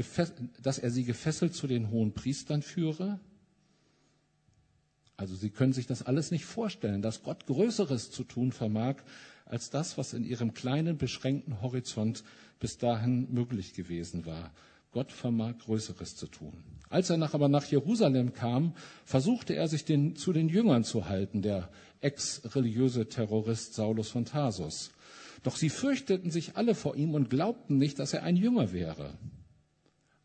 dass er sie gefesselt zu den hohen Priestern führe? Also Sie können sich das alles nicht vorstellen, dass Gott Größeres zu tun vermag, als das, was in Ihrem kleinen, beschränkten Horizont bis dahin möglich gewesen war. Gott vermag Größeres zu tun. Als er nach, aber nach Jerusalem kam, versuchte er sich den, zu den Jüngern zu halten, der ex-religiöse Terrorist Saulus von Tarsus. Doch sie fürchteten sich alle vor ihm und glaubten nicht, dass er ein Jünger wäre.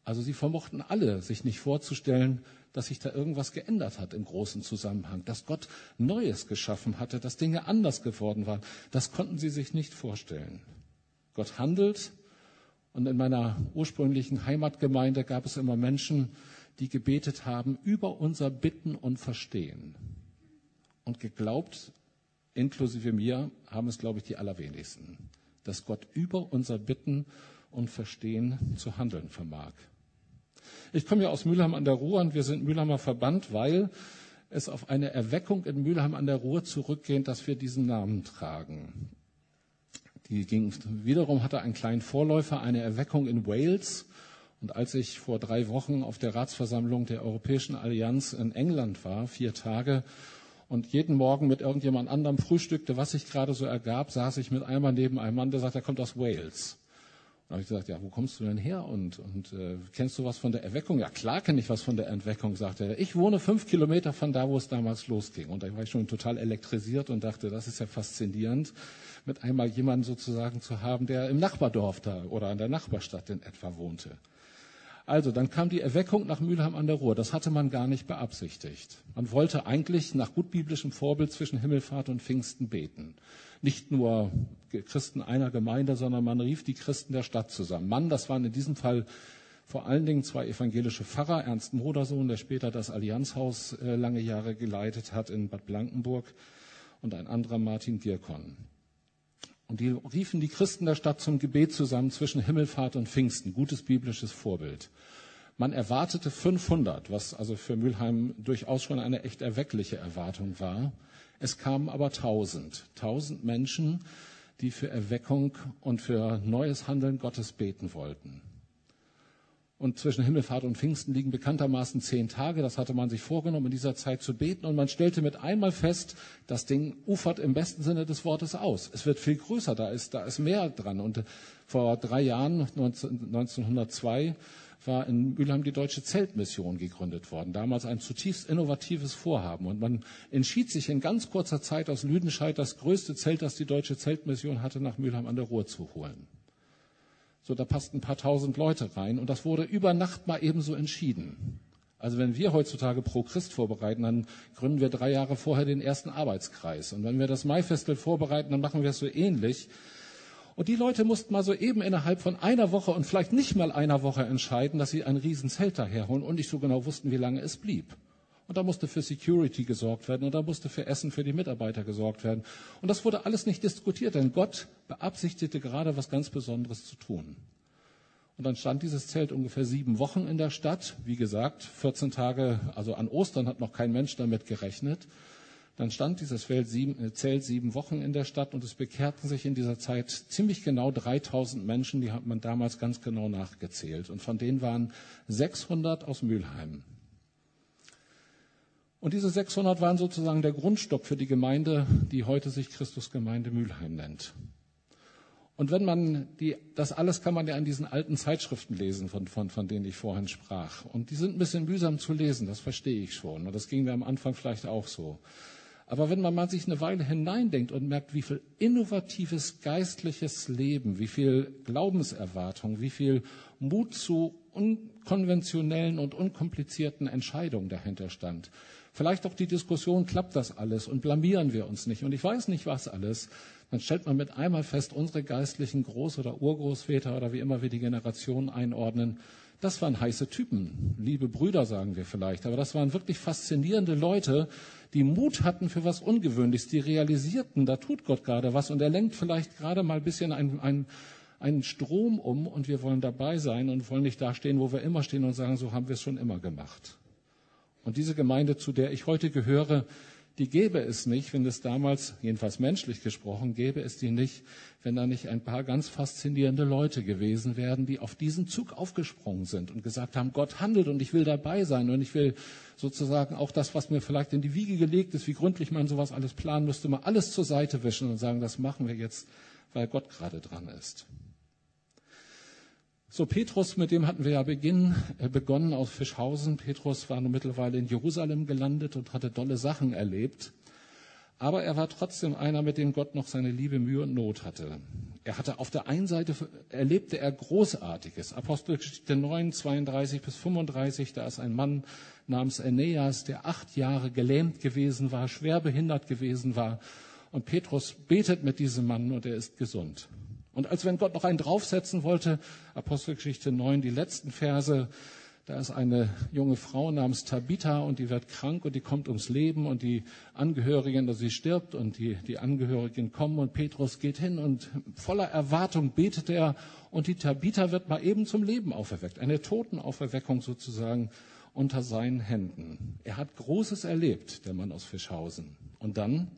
Also sie vermochten alle, sich nicht vorzustellen, dass sich da irgendwas geändert hat im großen Zusammenhang, dass Gott Neues geschaffen hatte, dass Dinge anders geworden waren. Das konnten sie sich nicht vorstellen. Gott handelt und in meiner ursprünglichen Heimatgemeinde gab es immer Menschen, die gebetet haben über unser Bitten und Verstehen. Und geglaubt, inklusive mir, haben es, glaube ich, die allerwenigsten, dass Gott über unser Bitten und Verstehen zu handeln vermag. Ich komme ja aus Mülheim an der Ruhr und wir sind Mülheimer Verband, weil es auf eine Erweckung in Mülheim an der Ruhr zurückgeht, dass wir diesen Namen tragen. Die ging, wiederum hatte einen kleinen Vorläufer, eine Erweckung in Wales. Und als ich vor drei Wochen auf der Ratsversammlung der Europäischen Allianz in England war, vier Tage, und jeden Morgen mit irgendjemand anderem frühstückte, was sich gerade so ergab, saß ich mit einmal neben einem Mann, der sagt, er kommt aus Wales. Dann habe ich gesagt, ja, wo kommst du denn her und, und äh, kennst du was von der Erweckung? Ja, klar kenne ich was von der Erweckung, sagte er. Ich wohne fünf Kilometer von da, wo es damals losging. Und da war ich schon total elektrisiert und dachte, das ist ja faszinierend, mit einmal jemanden sozusagen zu haben, der im Nachbardorf da oder in der Nachbarstadt in etwa wohnte. Also, dann kam die Erweckung nach Mülheim an der Ruhr. Das hatte man gar nicht beabsichtigt. Man wollte eigentlich nach gut biblischem Vorbild zwischen Himmelfahrt und Pfingsten beten nicht nur Christen einer Gemeinde, sondern man rief die Christen der Stadt zusammen. Mann, das waren in diesem Fall vor allen Dingen zwei evangelische Pfarrer, Ernst Modersohn, der später das Allianzhaus äh, lange Jahre geleitet hat in Bad Blankenburg, und ein anderer Martin Gierkon. Und die riefen die Christen der Stadt zum Gebet zusammen zwischen Himmelfahrt und Pfingsten. Gutes biblisches Vorbild. Man erwartete 500, was also für Mülheim durchaus schon eine echt erweckliche Erwartung war. Es kamen aber tausend, tausend Menschen, die für Erweckung und für neues Handeln Gottes beten wollten. Und zwischen Himmelfahrt und Pfingsten liegen bekanntermaßen zehn Tage. Das hatte man sich vorgenommen, in dieser Zeit zu beten. Und man stellte mit einmal fest, das Ding ufert im besten Sinne des Wortes aus. Es wird viel größer, da ist, da ist mehr dran. Und vor drei Jahren, 1902, war in Mülheim die Deutsche Zeltmission gegründet worden. Damals ein zutiefst innovatives Vorhaben. Und man entschied sich in ganz kurzer Zeit aus Lüdenscheid das größte Zelt, das die Deutsche Zeltmission hatte, nach Mülheim an der Ruhr zu holen. So, da passten ein paar tausend Leute rein. Und das wurde über Nacht mal ebenso entschieden. Also wenn wir heutzutage Pro Christ vorbereiten, dann gründen wir drei Jahre vorher den ersten Arbeitskreis. Und wenn wir das Maifestel vorbereiten, dann machen wir es so ähnlich. Und die Leute mussten mal so eben innerhalb von einer Woche und vielleicht nicht mal einer Woche entscheiden, dass sie ein Riesenzelt daherholen und nicht so genau wussten, wie lange es blieb. Und da musste für Security gesorgt werden und da musste für Essen für die Mitarbeiter gesorgt werden. Und das wurde alles nicht diskutiert, denn Gott beabsichtigte gerade was ganz Besonderes zu tun. Und dann stand dieses Zelt ungefähr sieben Wochen in der Stadt. Wie gesagt, 14 Tage, also an Ostern hat noch kein Mensch damit gerechnet. Dann stand dieses äh, Zelt sieben Wochen in der Stadt und es bekehrten sich in dieser Zeit ziemlich genau 3000 Menschen, die hat man damals ganz genau nachgezählt. Und von denen waren 600 aus Mülheim. Und diese 600 waren sozusagen der Grundstock für die Gemeinde, die heute sich Christusgemeinde Mülheim nennt. Und wenn man die, das alles kann man ja in diesen alten Zeitschriften lesen, von, von, von denen ich vorhin sprach. Und die sind ein bisschen mühsam zu lesen, das verstehe ich schon. Und das ging mir am Anfang vielleicht auch so. Aber wenn man mal sich eine Weile hineindenkt und merkt, wie viel innovatives geistliches Leben, wie viel Glaubenserwartung, wie viel Mut zu unkonventionellen und unkomplizierten Entscheidungen dahinter stand. Vielleicht auch die Diskussion, klappt das alles und blamieren wir uns nicht und ich weiß nicht was alles. Dann stellt man mit einmal fest, unsere geistlichen Groß- oder Urgroßväter oder wie immer wir die Generation einordnen, das waren heiße Typen, liebe Brüder sagen wir vielleicht, aber das waren wirklich faszinierende Leute, die Mut hatten für was Ungewöhnliches, die realisierten, da tut Gott gerade was und er lenkt vielleicht gerade mal ein bisschen ein, ein, einen Strom um und wir wollen dabei sein und wollen nicht da stehen, wo wir immer stehen und sagen, so haben wir es schon immer gemacht. Und diese Gemeinde, zu der ich heute gehöre, die gäbe es nicht, wenn es damals, jedenfalls menschlich gesprochen, gäbe es die nicht, wenn da nicht ein paar ganz faszinierende Leute gewesen wären, die auf diesen Zug aufgesprungen sind und gesagt haben, Gott handelt und ich will dabei sein und ich will sozusagen auch das, was mir vielleicht in die Wiege gelegt ist, wie gründlich man sowas alles planen müsste, mal alles zur Seite wischen und sagen, das machen wir jetzt, weil Gott gerade dran ist. So, Petrus, mit dem hatten wir ja Beginn, äh, begonnen aus Fischhausen. Petrus war nun mittlerweile in Jerusalem gelandet und hatte dolle Sachen erlebt. Aber er war trotzdem einer, mit dem Gott noch seine Liebe, Mühe und Not hatte. Er hatte auf der einen Seite, erlebte er Großartiges. Apostelgeschichte 9, 32 bis 35, da ist ein Mann namens Aeneas, der acht Jahre gelähmt gewesen war, schwer behindert gewesen war. Und Petrus betet mit diesem Mann und er ist gesund. Und als wenn Gott noch einen draufsetzen wollte, Apostelgeschichte 9, die letzten Verse, da ist eine junge Frau namens Tabitha und die wird krank und die kommt ums Leben und die Angehörigen, also sie stirbt und die, die Angehörigen kommen und Petrus geht hin und voller Erwartung betet er und die Tabitha wird mal eben zum Leben auferweckt. Eine Totenauferweckung sozusagen unter seinen Händen. Er hat Großes erlebt, der Mann aus Fischhausen. Und dann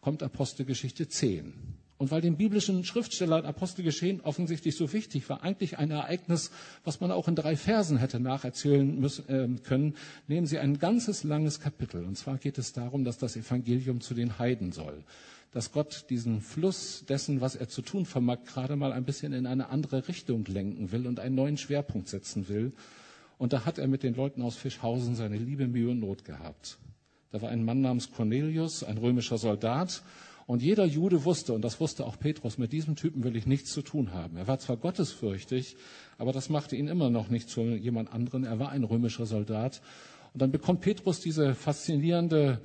kommt Apostelgeschichte 10. Und weil dem biblischen Schriftsteller Apostelgeschehen offensichtlich so wichtig war, eigentlich ein Ereignis, was man auch in drei Versen hätte nacherzählen müssen, äh, können, nehmen Sie ein ganzes langes Kapitel. Und zwar geht es darum, dass das Evangelium zu den Heiden soll. Dass Gott diesen Fluss dessen, was er zu tun vermag, gerade mal ein bisschen in eine andere Richtung lenken will und einen neuen Schwerpunkt setzen will. Und da hat er mit den Leuten aus Fischhausen seine Liebe, Mühe und Not gehabt. Da war ein Mann namens Cornelius, ein römischer Soldat, und jeder Jude wusste, und das wusste auch Petrus, mit diesem Typen will ich nichts zu tun haben. Er war zwar gottesfürchtig, aber das machte ihn immer noch nicht zu jemand anderen. Er war ein römischer Soldat. Und dann bekommt Petrus diese faszinierende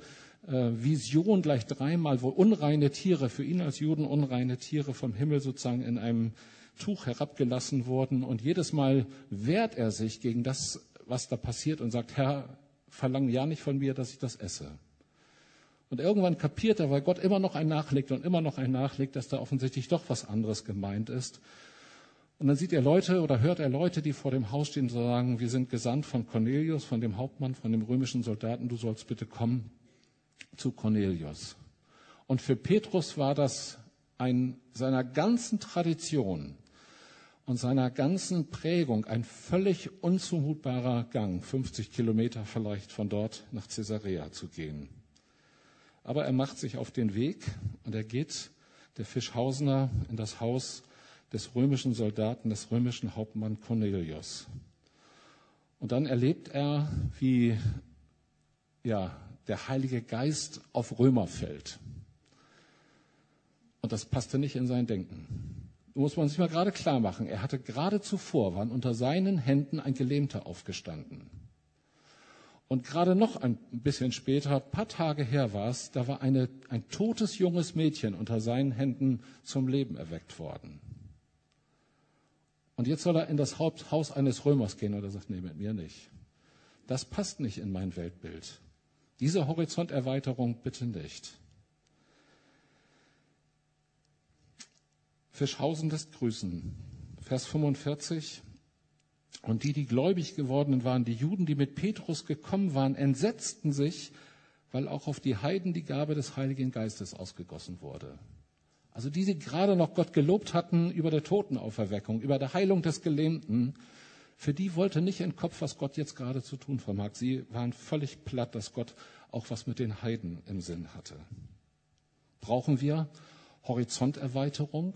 äh, Vision gleich dreimal, wo unreine Tiere, für ihn als Juden unreine Tiere vom Himmel sozusagen in einem Tuch herabgelassen wurden. Und jedes Mal wehrt er sich gegen das, was da passiert und sagt, Herr, verlang ja nicht von mir, dass ich das esse. Und irgendwann kapiert er, weil Gott immer noch ein nachlegt und immer noch ein nachlegt, dass da offensichtlich doch was anderes gemeint ist. Und dann sieht er Leute oder hört er Leute, die vor dem Haus stehen und sagen, wir sind gesandt von Cornelius, von dem Hauptmann, von dem römischen Soldaten, du sollst bitte kommen zu Cornelius. Und für Petrus war das ein seiner ganzen Tradition und seiner ganzen Prägung ein völlig unzumutbarer Gang, 50 Kilometer vielleicht von dort nach Caesarea zu gehen. Aber er macht sich auf den Weg und er geht, der Fischhausener, in das Haus des römischen Soldaten, des römischen Hauptmann Cornelius. Und dann erlebt er, wie ja, der Heilige Geist auf Römer fällt. Und das passte nicht in sein Denken. Muss man sich mal gerade klar machen. Er hatte gerade zuvor, waren unter seinen Händen ein Gelähmter aufgestanden. Und gerade noch ein bisschen später, ein paar Tage her war es, da war eine, ein totes junges Mädchen unter seinen Händen zum Leben erweckt worden. Und jetzt soll er in das Haus eines Römers gehen und er sagt, nee, mit mir nicht. Das passt nicht in mein Weltbild. Diese Horizonterweiterung bitte nicht. Fischhausen lässt grüßen. Vers 45. Und die, die gläubig geworden waren, die Juden, die mit Petrus gekommen waren, entsetzten sich, weil auch auf die Heiden die Gabe des Heiligen Geistes ausgegossen wurde. Also die, die gerade noch Gott gelobt hatten über der Totenauferweckung, über der Heilung des Gelähmten, für die wollte nicht in den Kopf, was Gott jetzt gerade zu tun vermag. Sie waren völlig platt, dass Gott auch was mit den Heiden im Sinn hatte. Brauchen wir Horizonterweiterung?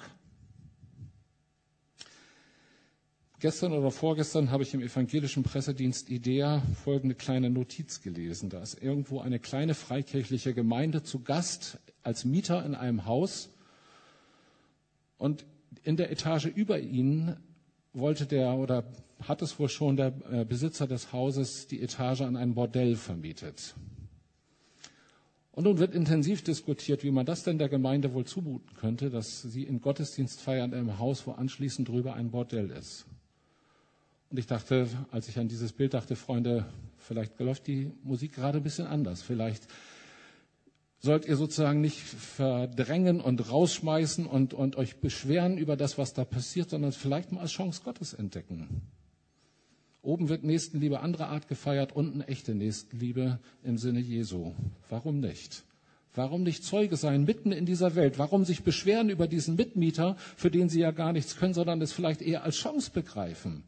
Gestern oder vorgestern habe ich im evangelischen Pressedienst IDEA folgende kleine Notiz gelesen. Da ist irgendwo eine kleine freikirchliche Gemeinde zu Gast als Mieter in einem Haus. Und in der Etage über ihnen wollte der oder hat es wohl schon der äh, Besitzer des Hauses die Etage an ein Bordell vermietet. Und nun wird intensiv diskutiert, wie man das denn der Gemeinde wohl zumuten könnte, dass sie in Gottesdienst feiern in einem Haus, wo anschließend drüber ein Bordell ist. Und ich dachte, als ich an dieses Bild dachte, Freunde, vielleicht läuft die Musik gerade ein bisschen anders. Vielleicht sollt ihr sozusagen nicht verdrängen und rausschmeißen und, und euch beschweren über das, was da passiert, sondern vielleicht mal als Chance Gottes entdecken. Oben wird Nächstenliebe anderer Art gefeiert, unten echte Nächstenliebe im Sinne Jesu. Warum nicht? Warum nicht Zeuge sein mitten in dieser Welt? Warum sich beschweren über diesen Mitmieter, für den sie ja gar nichts können, sondern es vielleicht eher als Chance begreifen?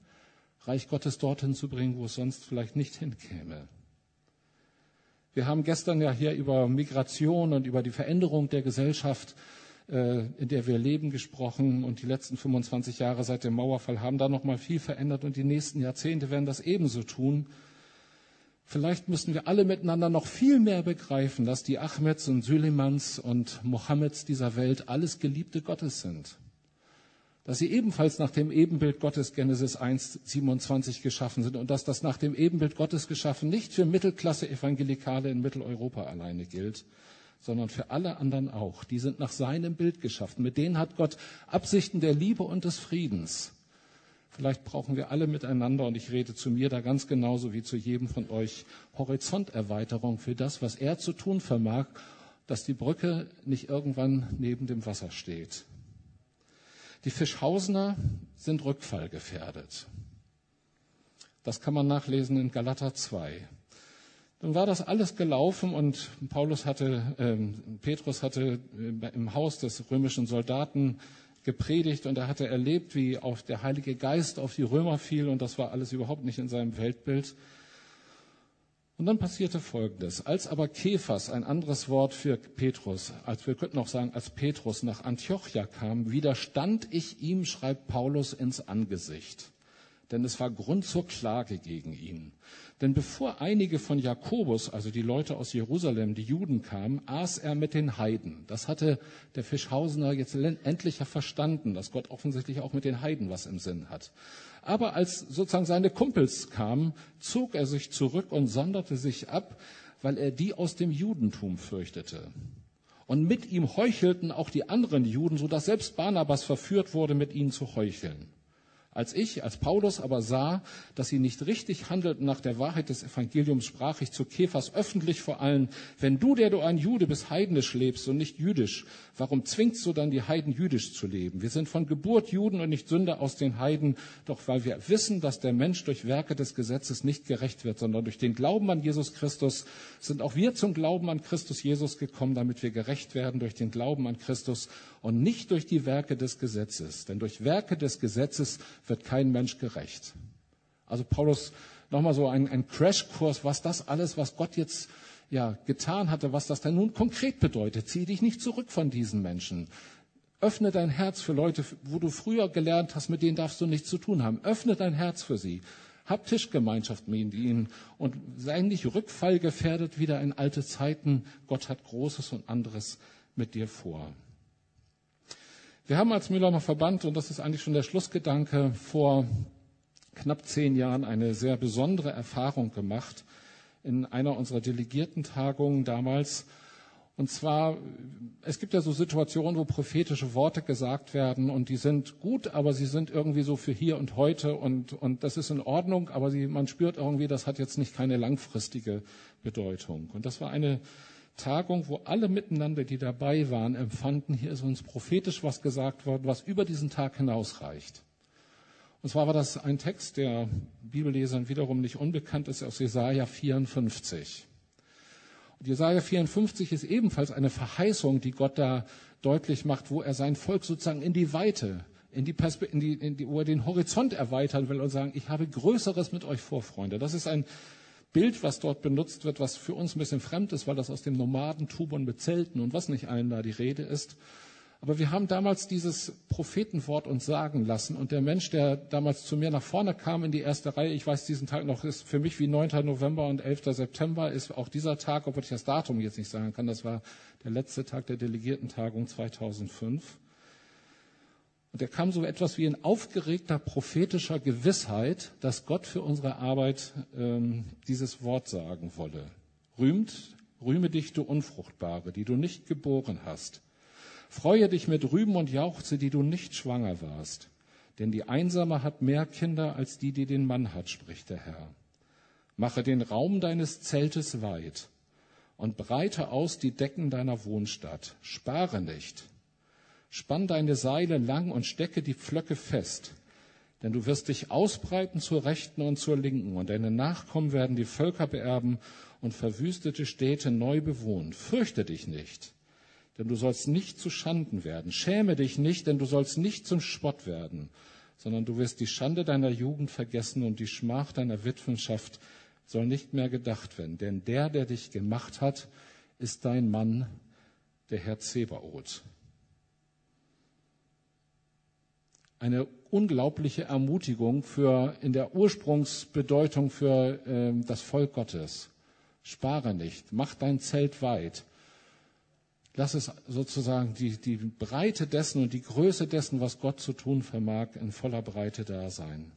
Reich Gottes dorthin zu bringen, wo es sonst vielleicht nicht hinkäme. Wir haben gestern ja hier über Migration und über die Veränderung der Gesellschaft, äh, in der wir leben, gesprochen. Und die letzten 25 Jahre seit dem Mauerfall haben da noch mal viel verändert. Und die nächsten Jahrzehnte werden das ebenso tun. Vielleicht müssen wir alle miteinander noch viel mehr begreifen, dass die Ahmeds und Sülemans und Mohammeds dieser Welt alles Geliebte Gottes sind dass sie ebenfalls nach dem Ebenbild Gottes Genesis 1, 27 geschaffen sind und dass das nach dem Ebenbild Gottes geschaffen nicht für Mittelklasse Evangelikale in Mitteleuropa alleine gilt, sondern für alle anderen auch. Die sind nach seinem Bild geschaffen. Mit denen hat Gott Absichten der Liebe und des Friedens. Vielleicht brauchen wir alle miteinander, und ich rede zu mir da ganz genauso wie zu jedem von euch, Horizonterweiterung für das, was er zu tun vermag, dass die Brücke nicht irgendwann neben dem Wasser steht. Die Fischhausener sind rückfallgefährdet. Das kann man nachlesen in Galater 2. Dann war das alles gelaufen und Paulus hatte, äh, Petrus hatte äh, im Haus des römischen Soldaten gepredigt und er hatte erlebt, wie auf der Heilige Geist auf die Römer fiel und das war alles überhaupt nicht in seinem Weltbild. Und dann passierte Folgendes. Als aber Kephas, ein anderes Wort für Petrus, als wir könnten auch sagen, als Petrus nach Antiochia kam, widerstand ich ihm, schreibt Paulus, ins Angesicht. Denn es war Grund zur Klage gegen ihn. Denn bevor einige von Jakobus, also die Leute aus Jerusalem, die Juden kamen, aß er mit den Heiden. Das hatte der Fischhausener jetzt endlich verstanden, dass Gott offensichtlich auch mit den Heiden was im Sinn hat. Aber als sozusagen seine Kumpels kamen, zog er sich zurück und sonderte sich ab, weil er die aus dem Judentum fürchtete. Und mit ihm heuchelten auch die anderen Juden, so dass selbst Barnabas verführt wurde, mit ihnen zu heucheln. Als ich, als Paulus aber sah, dass sie nicht richtig handelten nach der Wahrheit des Evangeliums, sprach ich zu Kephas öffentlich vor allen, wenn du, der du ein Jude bist, heidnisch lebst und nicht jüdisch, warum zwingst du dann die Heiden jüdisch zu leben? Wir sind von Geburt Juden und nicht Sünder aus den Heiden, doch weil wir wissen, dass der Mensch durch Werke des Gesetzes nicht gerecht wird, sondern durch den Glauben an Jesus Christus sind auch wir zum Glauben an Christus Jesus gekommen, damit wir gerecht werden durch den Glauben an Christus und nicht durch die Werke des Gesetzes. Denn durch Werke des Gesetzes wird kein Mensch gerecht. Also Paulus, nochmal so ein, ein Crashkurs, was das alles, was Gott jetzt ja, getan hatte, was das dann nun konkret bedeutet. Zieh dich nicht zurück von diesen Menschen. Öffne dein Herz für Leute, wo du früher gelernt hast, mit denen darfst du nichts zu tun haben. Öffne dein Herz für sie. Hab Tischgemeinschaft mit ihnen und sei nicht rückfallgefährdet wieder in alte Zeiten. Gott hat Großes und anderes mit dir vor. Wir haben als Mühlheimer Verband, und das ist eigentlich schon der Schlussgedanke, vor knapp zehn Jahren eine sehr besondere Erfahrung gemacht in einer unserer Delegiertentagungen damals. Und zwar, es gibt ja so Situationen, wo prophetische Worte gesagt werden und die sind gut, aber sie sind irgendwie so für hier und heute und, und das ist in Ordnung, aber sie, man spürt irgendwie, das hat jetzt nicht keine langfristige Bedeutung. Und das war eine Tagung, wo alle miteinander, die dabei waren, empfanden, hier ist uns prophetisch was gesagt worden, was über diesen Tag hinausreicht. Und zwar war das ein Text, der Bibellesern wiederum nicht unbekannt ist, aus Jesaja 54. Und Jesaja 54 ist ebenfalls eine Verheißung, die Gott da deutlich macht, wo er sein Volk sozusagen in die Weite, in die, Perspe in die, in die wo er den Horizont erweitern will und sagen, ich habe Größeres mit euch vor, Freunde. Das ist ein Bild, was dort benutzt wird, was für uns ein bisschen fremd ist, weil das aus dem Nomadentum und mit Zelten und was nicht allen da die Rede ist. Aber wir haben damals dieses Prophetenwort uns sagen lassen. Und der Mensch, der damals zu mir nach vorne kam in die erste Reihe, ich weiß diesen Tag noch, ist für mich wie 9. November und 11. September, ist auch dieser Tag, obwohl ich das Datum jetzt nicht sagen kann, das war der letzte Tag der Delegiertentagung 2005. Und er kam so etwas wie in aufgeregter prophetischer Gewissheit, dass Gott für unsere Arbeit ähm, dieses Wort sagen wolle. Rühmt, rühme dich, du Unfruchtbare, die du nicht geboren hast. Freue dich mit Rüben und jauchze, die du nicht schwanger warst. Denn die Einsame hat mehr Kinder als die, die den Mann hat, spricht der Herr. Mache den Raum deines Zeltes weit und breite aus die Decken deiner Wohnstadt. Spare nicht. Spann deine Seile lang und stecke die Pflöcke fest. Denn du wirst dich ausbreiten zur Rechten und zur Linken, und deine Nachkommen werden die Völker beerben und verwüstete Städte neu bewohnen. Fürchte dich nicht denn du sollst nicht zu Schanden werden. Schäme dich nicht, denn du sollst nicht zum Spott werden, sondern du wirst die Schande deiner Jugend vergessen und die Schmach deiner Witwenschaft soll nicht mehr gedacht werden. Denn der, der dich gemacht hat, ist dein Mann, der Herr Zebaoth. Eine unglaubliche Ermutigung für, in der Ursprungsbedeutung für äh, das Volk Gottes. Spare nicht, mach dein Zelt weit, Lass es sozusagen die, die Breite dessen und die Größe dessen, was Gott zu tun vermag, in voller Breite da sein.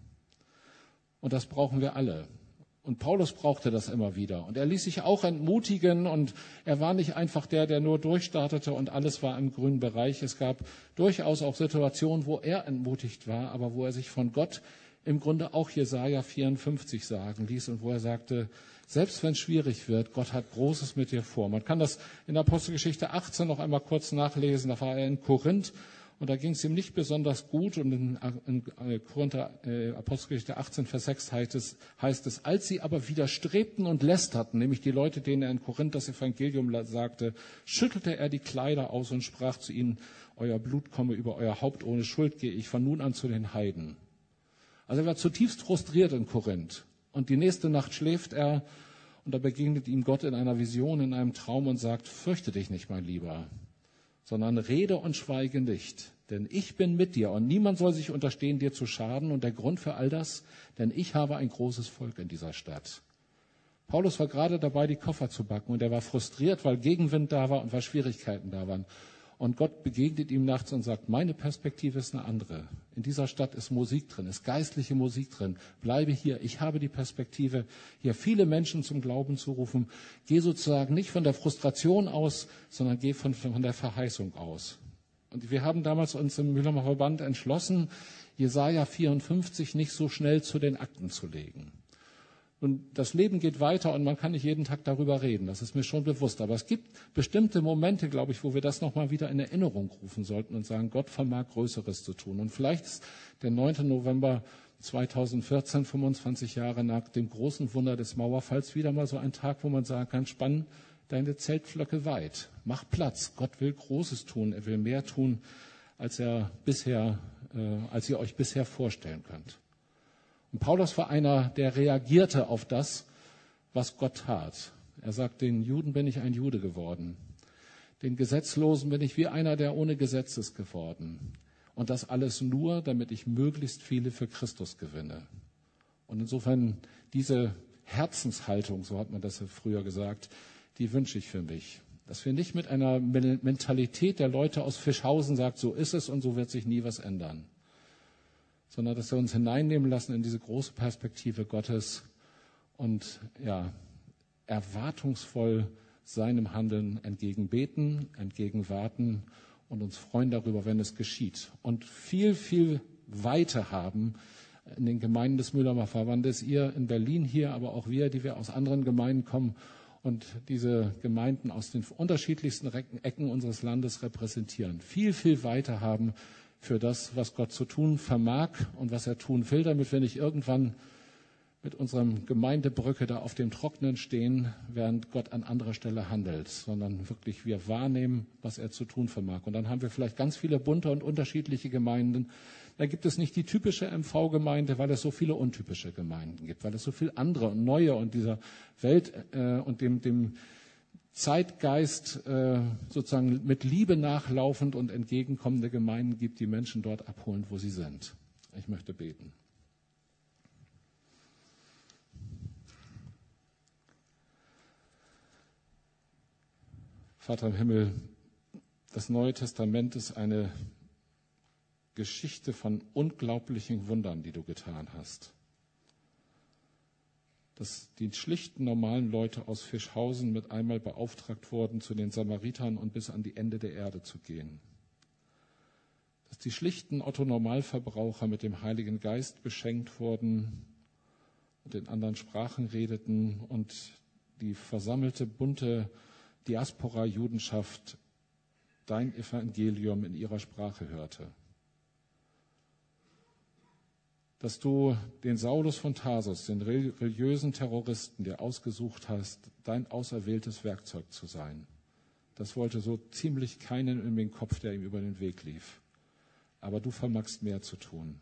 Und das brauchen wir alle. Und Paulus brauchte das immer wieder. Und er ließ sich auch entmutigen und er war nicht einfach der, der nur durchstartete und alles war im grünen Bereich. Es gab durchaus auch Situationen, wo er entmutigt war, aber wo er sich von Gott im Grunde auch Jesaja 54 sagen ließ und wo er sagte, selbst wenn es schwierig wird, Gott hat Großes mit dir vor. Man kann das in Apostelgeschichte 18 noch einmal kurz nachlesen. Da war er in Korinth und da ging es ihm nicht besonders gut. Und in, in äh, Korinther, äh, Apostelgeschichte 18, Vers 6 heißt es, heißt es, als sie aber widerstrebten und lästerten, nämlich die Leute, denen er in Korinth das Evangelium sagte, schüttelte er die Kleider aus und sprach zu ihnen, euer Blut komme über euer Haupt, ohne Schuld gehe ich von nun an zu den Heiden. Also er war zutiefst frustriert in Korinth. Und die nächste Nacht schläft er und da begegnet ihm Gott in einer Vision, in einem Traum und sagt, fürchte dich nicht, mein Lieber, sondern rede und schweige nicht. Denn ich bin mit dir und niemand soll sich unterstehen, dir zu schaden. Und der Grund für all das, denn ich habe ein großes Volk in dieser Stadt. Paulus war gerade dabei, die Koffer zu backen und er war frustriert, weil Gegenwind da war und weil Schwierigkeiten da waren. Und Gott begegnet ihm nachts und sagt, meine Perspektive ist eine andere. In dieser Stadt ist Musik drin, ist geistliche Musik drin. Bleibe hier. Ich habe die Perspektive, hier viele Menschen zum Glauben zu rufen. Geh sozusagen nicht von der Frustration aus, sondern geh von, von der Verheißung aus. Und wir haben damals uns im Mühlheimer Verband entschlossen, Jesaja 54 nicht so schnell zu den Akten zu legen. Und das Leben geht weiter und man kann nicht jeden Tag darüber reden. Das ist mir schon bewusst. Aber es gibt bestimmte Momente, glaube ich, wo wir das nochmal wieder in Erinnerung rufen sollten und sagen, Gott vermag Größeres zu tun. Und vielleicht ist der 9. November 2014, 25 Jahre nach dem großen Wunder des Mauerfalls, wieder mal so ein Tag, wo man sagen kann, spann deine Zeltflöcke weit. Mach Platz. Gott will Großes tun. Er will mehr tun, als er bisher, äh, als ihr euch bisher vorstellen könnt. Und Paulus war einer, der reagierte auf das, was Gott tat. Er sagt, den Juden bin ich ein Jude geworden. Den Gesetzlosen bin ich wie einer, der ohne Gesetz ist geworden. Und das alles nur, damit ich möglichst viele für Christus gewinne. Und insofern diese Herzenshaltung, so hat man das früher gesagt, die wünsche ich für mich. Dass wir nicht mit einer Mentalität der Leute aus Fischhausen sagt, so ist es und so wird sich nie was ändern sondern dass wir uns hineinnehmen lassen in diese große Perspektive Gottes und ja, erwartungsvoll seinem Handeln entgegenbeten, entgegenwarten und uns freuen darüber, wenn es geschieht. Und viel, viel Weite haben in den Gemeinden des Mühlheimer Verbandes, ihr in Berlin hier, aber auch wir, die wir aus anderen Gemeinden kommen und diese Gemeinden aus den unterschiedlichsten Ecken unseres Landes repräsentieren. Viel, viel weiter haben für das, was Gott zu tun vermag und was er tun will, damit wir nicht irgendwann mit unserem Gemeindebrücke da auf dem Trocknen stehen, während Gott an anderer Stelle handelt, sondern wirklich wir wahrnehmen, was er zu tun vermag. Und dann haben wir vielleicht ganz viele bunte und unterschiedliche Gemeinden. Da gibt es nicht die typische MV-Gemeinde, weil es so viele untypische Gemeinden gibt, weil es so viel andere und neue und dieser Welt äh, und dem, dem Zeitgeist äh, sozusagen mit Liebe nachlaufend und entgegenkommende Gemeinden gibt, die Menschen dort abholen, wo sie sind. Ich möchte beten. Vater im Himmel, das Neue Testament ist eine Geschichte von unglaublichen Wundern, die du getan hast. Dass die schlichten, normalen Leute aus Fischhausen mit einmal beauftragt wurden, zu den Samaritern und bis an die Ende der Erde zu gehen. Dass die schlichten Otto-Normalverbraucher mit dem Heiligen Geist beschenkt wurden und in anderen Sprachen redeten und die versammelte bunte Diaspora-Judenschaft dein Evangelium in ihrer Sprache hörte. Dass du den Saulus von Tarsus, den religiösen Terroristen, der ausgesucht hast, dein auserwähltes Werkzeug zu sein. Das wollte so ziemlich keinen in den Kopf, der ihm über den Weg lief. Aber du vermagst mehr zu tun.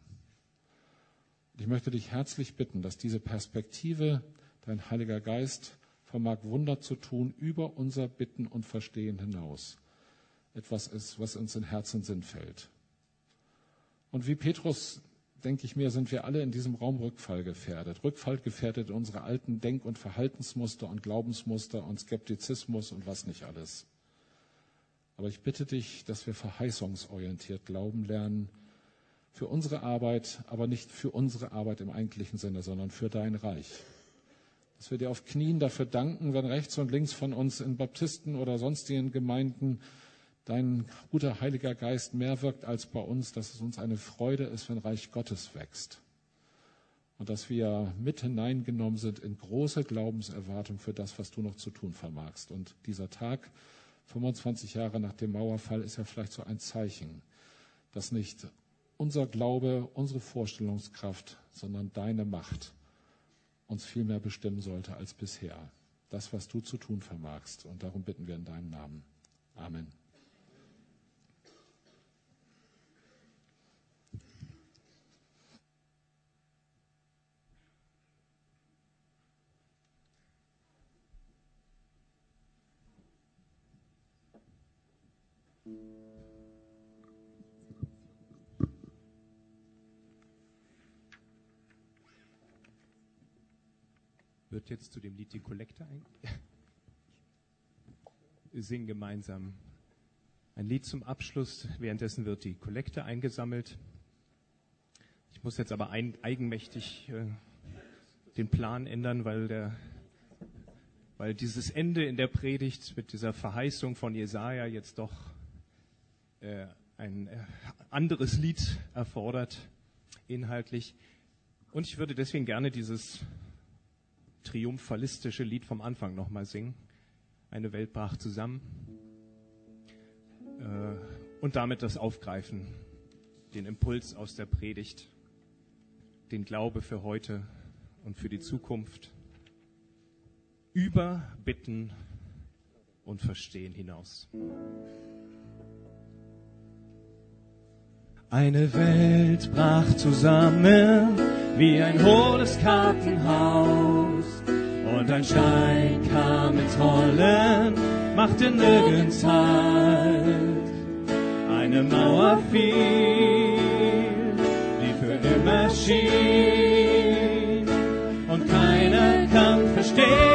Ich möchte dich herzlich bitten, dass diese Perspektive, dein Heiliger Geist, vermag Wunder zu tun über unser Bitten und Verstehen hinaus. Etwas ist, was uns in Herzen Sinn fällt. Und wie Petrus, denke ich mir, sind wir alle in diesem Raum Rückfall gefährdet. Rückfall gefährdet unsere alten Denk- und Verhaltensmuster und Glaubensmuster und Skeptizismus und was nicht alles. Aber ich bitte dich, dass wir verheißungsorientiert glauben lernen, für unsere Arbeit, aber nicht für unsere Arbeit im eigentlichen Sinne, sondern für dein Reich dass wir dir auf Knien dafür danken, wenn rechts und links von uns in Baptisten oder sonstigen Gemeinden dein guter Heiliger Geist mehr wirkt als bei uns, dass es uns eine Freude ist, wenn Reich Gottes wächst. Und dass wir mit hineingenommen sind in große Glaubenserwartung für das, was du noch zu tun vermagst. Und dieser Tag, 25 Jahre nach dem Mauerfall, ist ja vielleicht so ein Zeichen, dass nicht unser Glaube, unsere Vorstellungskraft, sondern deine Macht uns viel mehr bestimmen sollte als bisher. Das, was du zu tun vermagst. Und darum bitten wir in deinem Namen. Amen. Wird jetzt zu dem Lied die Kollekte ein. Wir singen gemeinsam ein Lied zum Abschluss. Währenddessen wird die Kollekte eingesammelt. Ich muss jetzt aber ein, eigenmächtig äh, den Plan ändern, weil der, weil dieses Ende in der Predigt mit dieser Verheißung von Jesaja jetzt doch äh, ein äh, anderes Lied erfordert, inhaltlich. Und ich würde deswegen gerne dieses triumphalistische Lied vom Anfang nochmal singen. Eine Welt brach zusammen. Äh, und damit das Aufgreifen, den Impuls aus der Predigt, den Glaube für heute und für die Zukunft über Bitten und Verstehen hinaus. Eine Welt brach zusammen wie ein hohles Kartenhaus. Und ein Stein kam ins Rollen, machte nirgends Halt. Eine Mauer fiel, die für immer schien. Und keiner kann verstehen,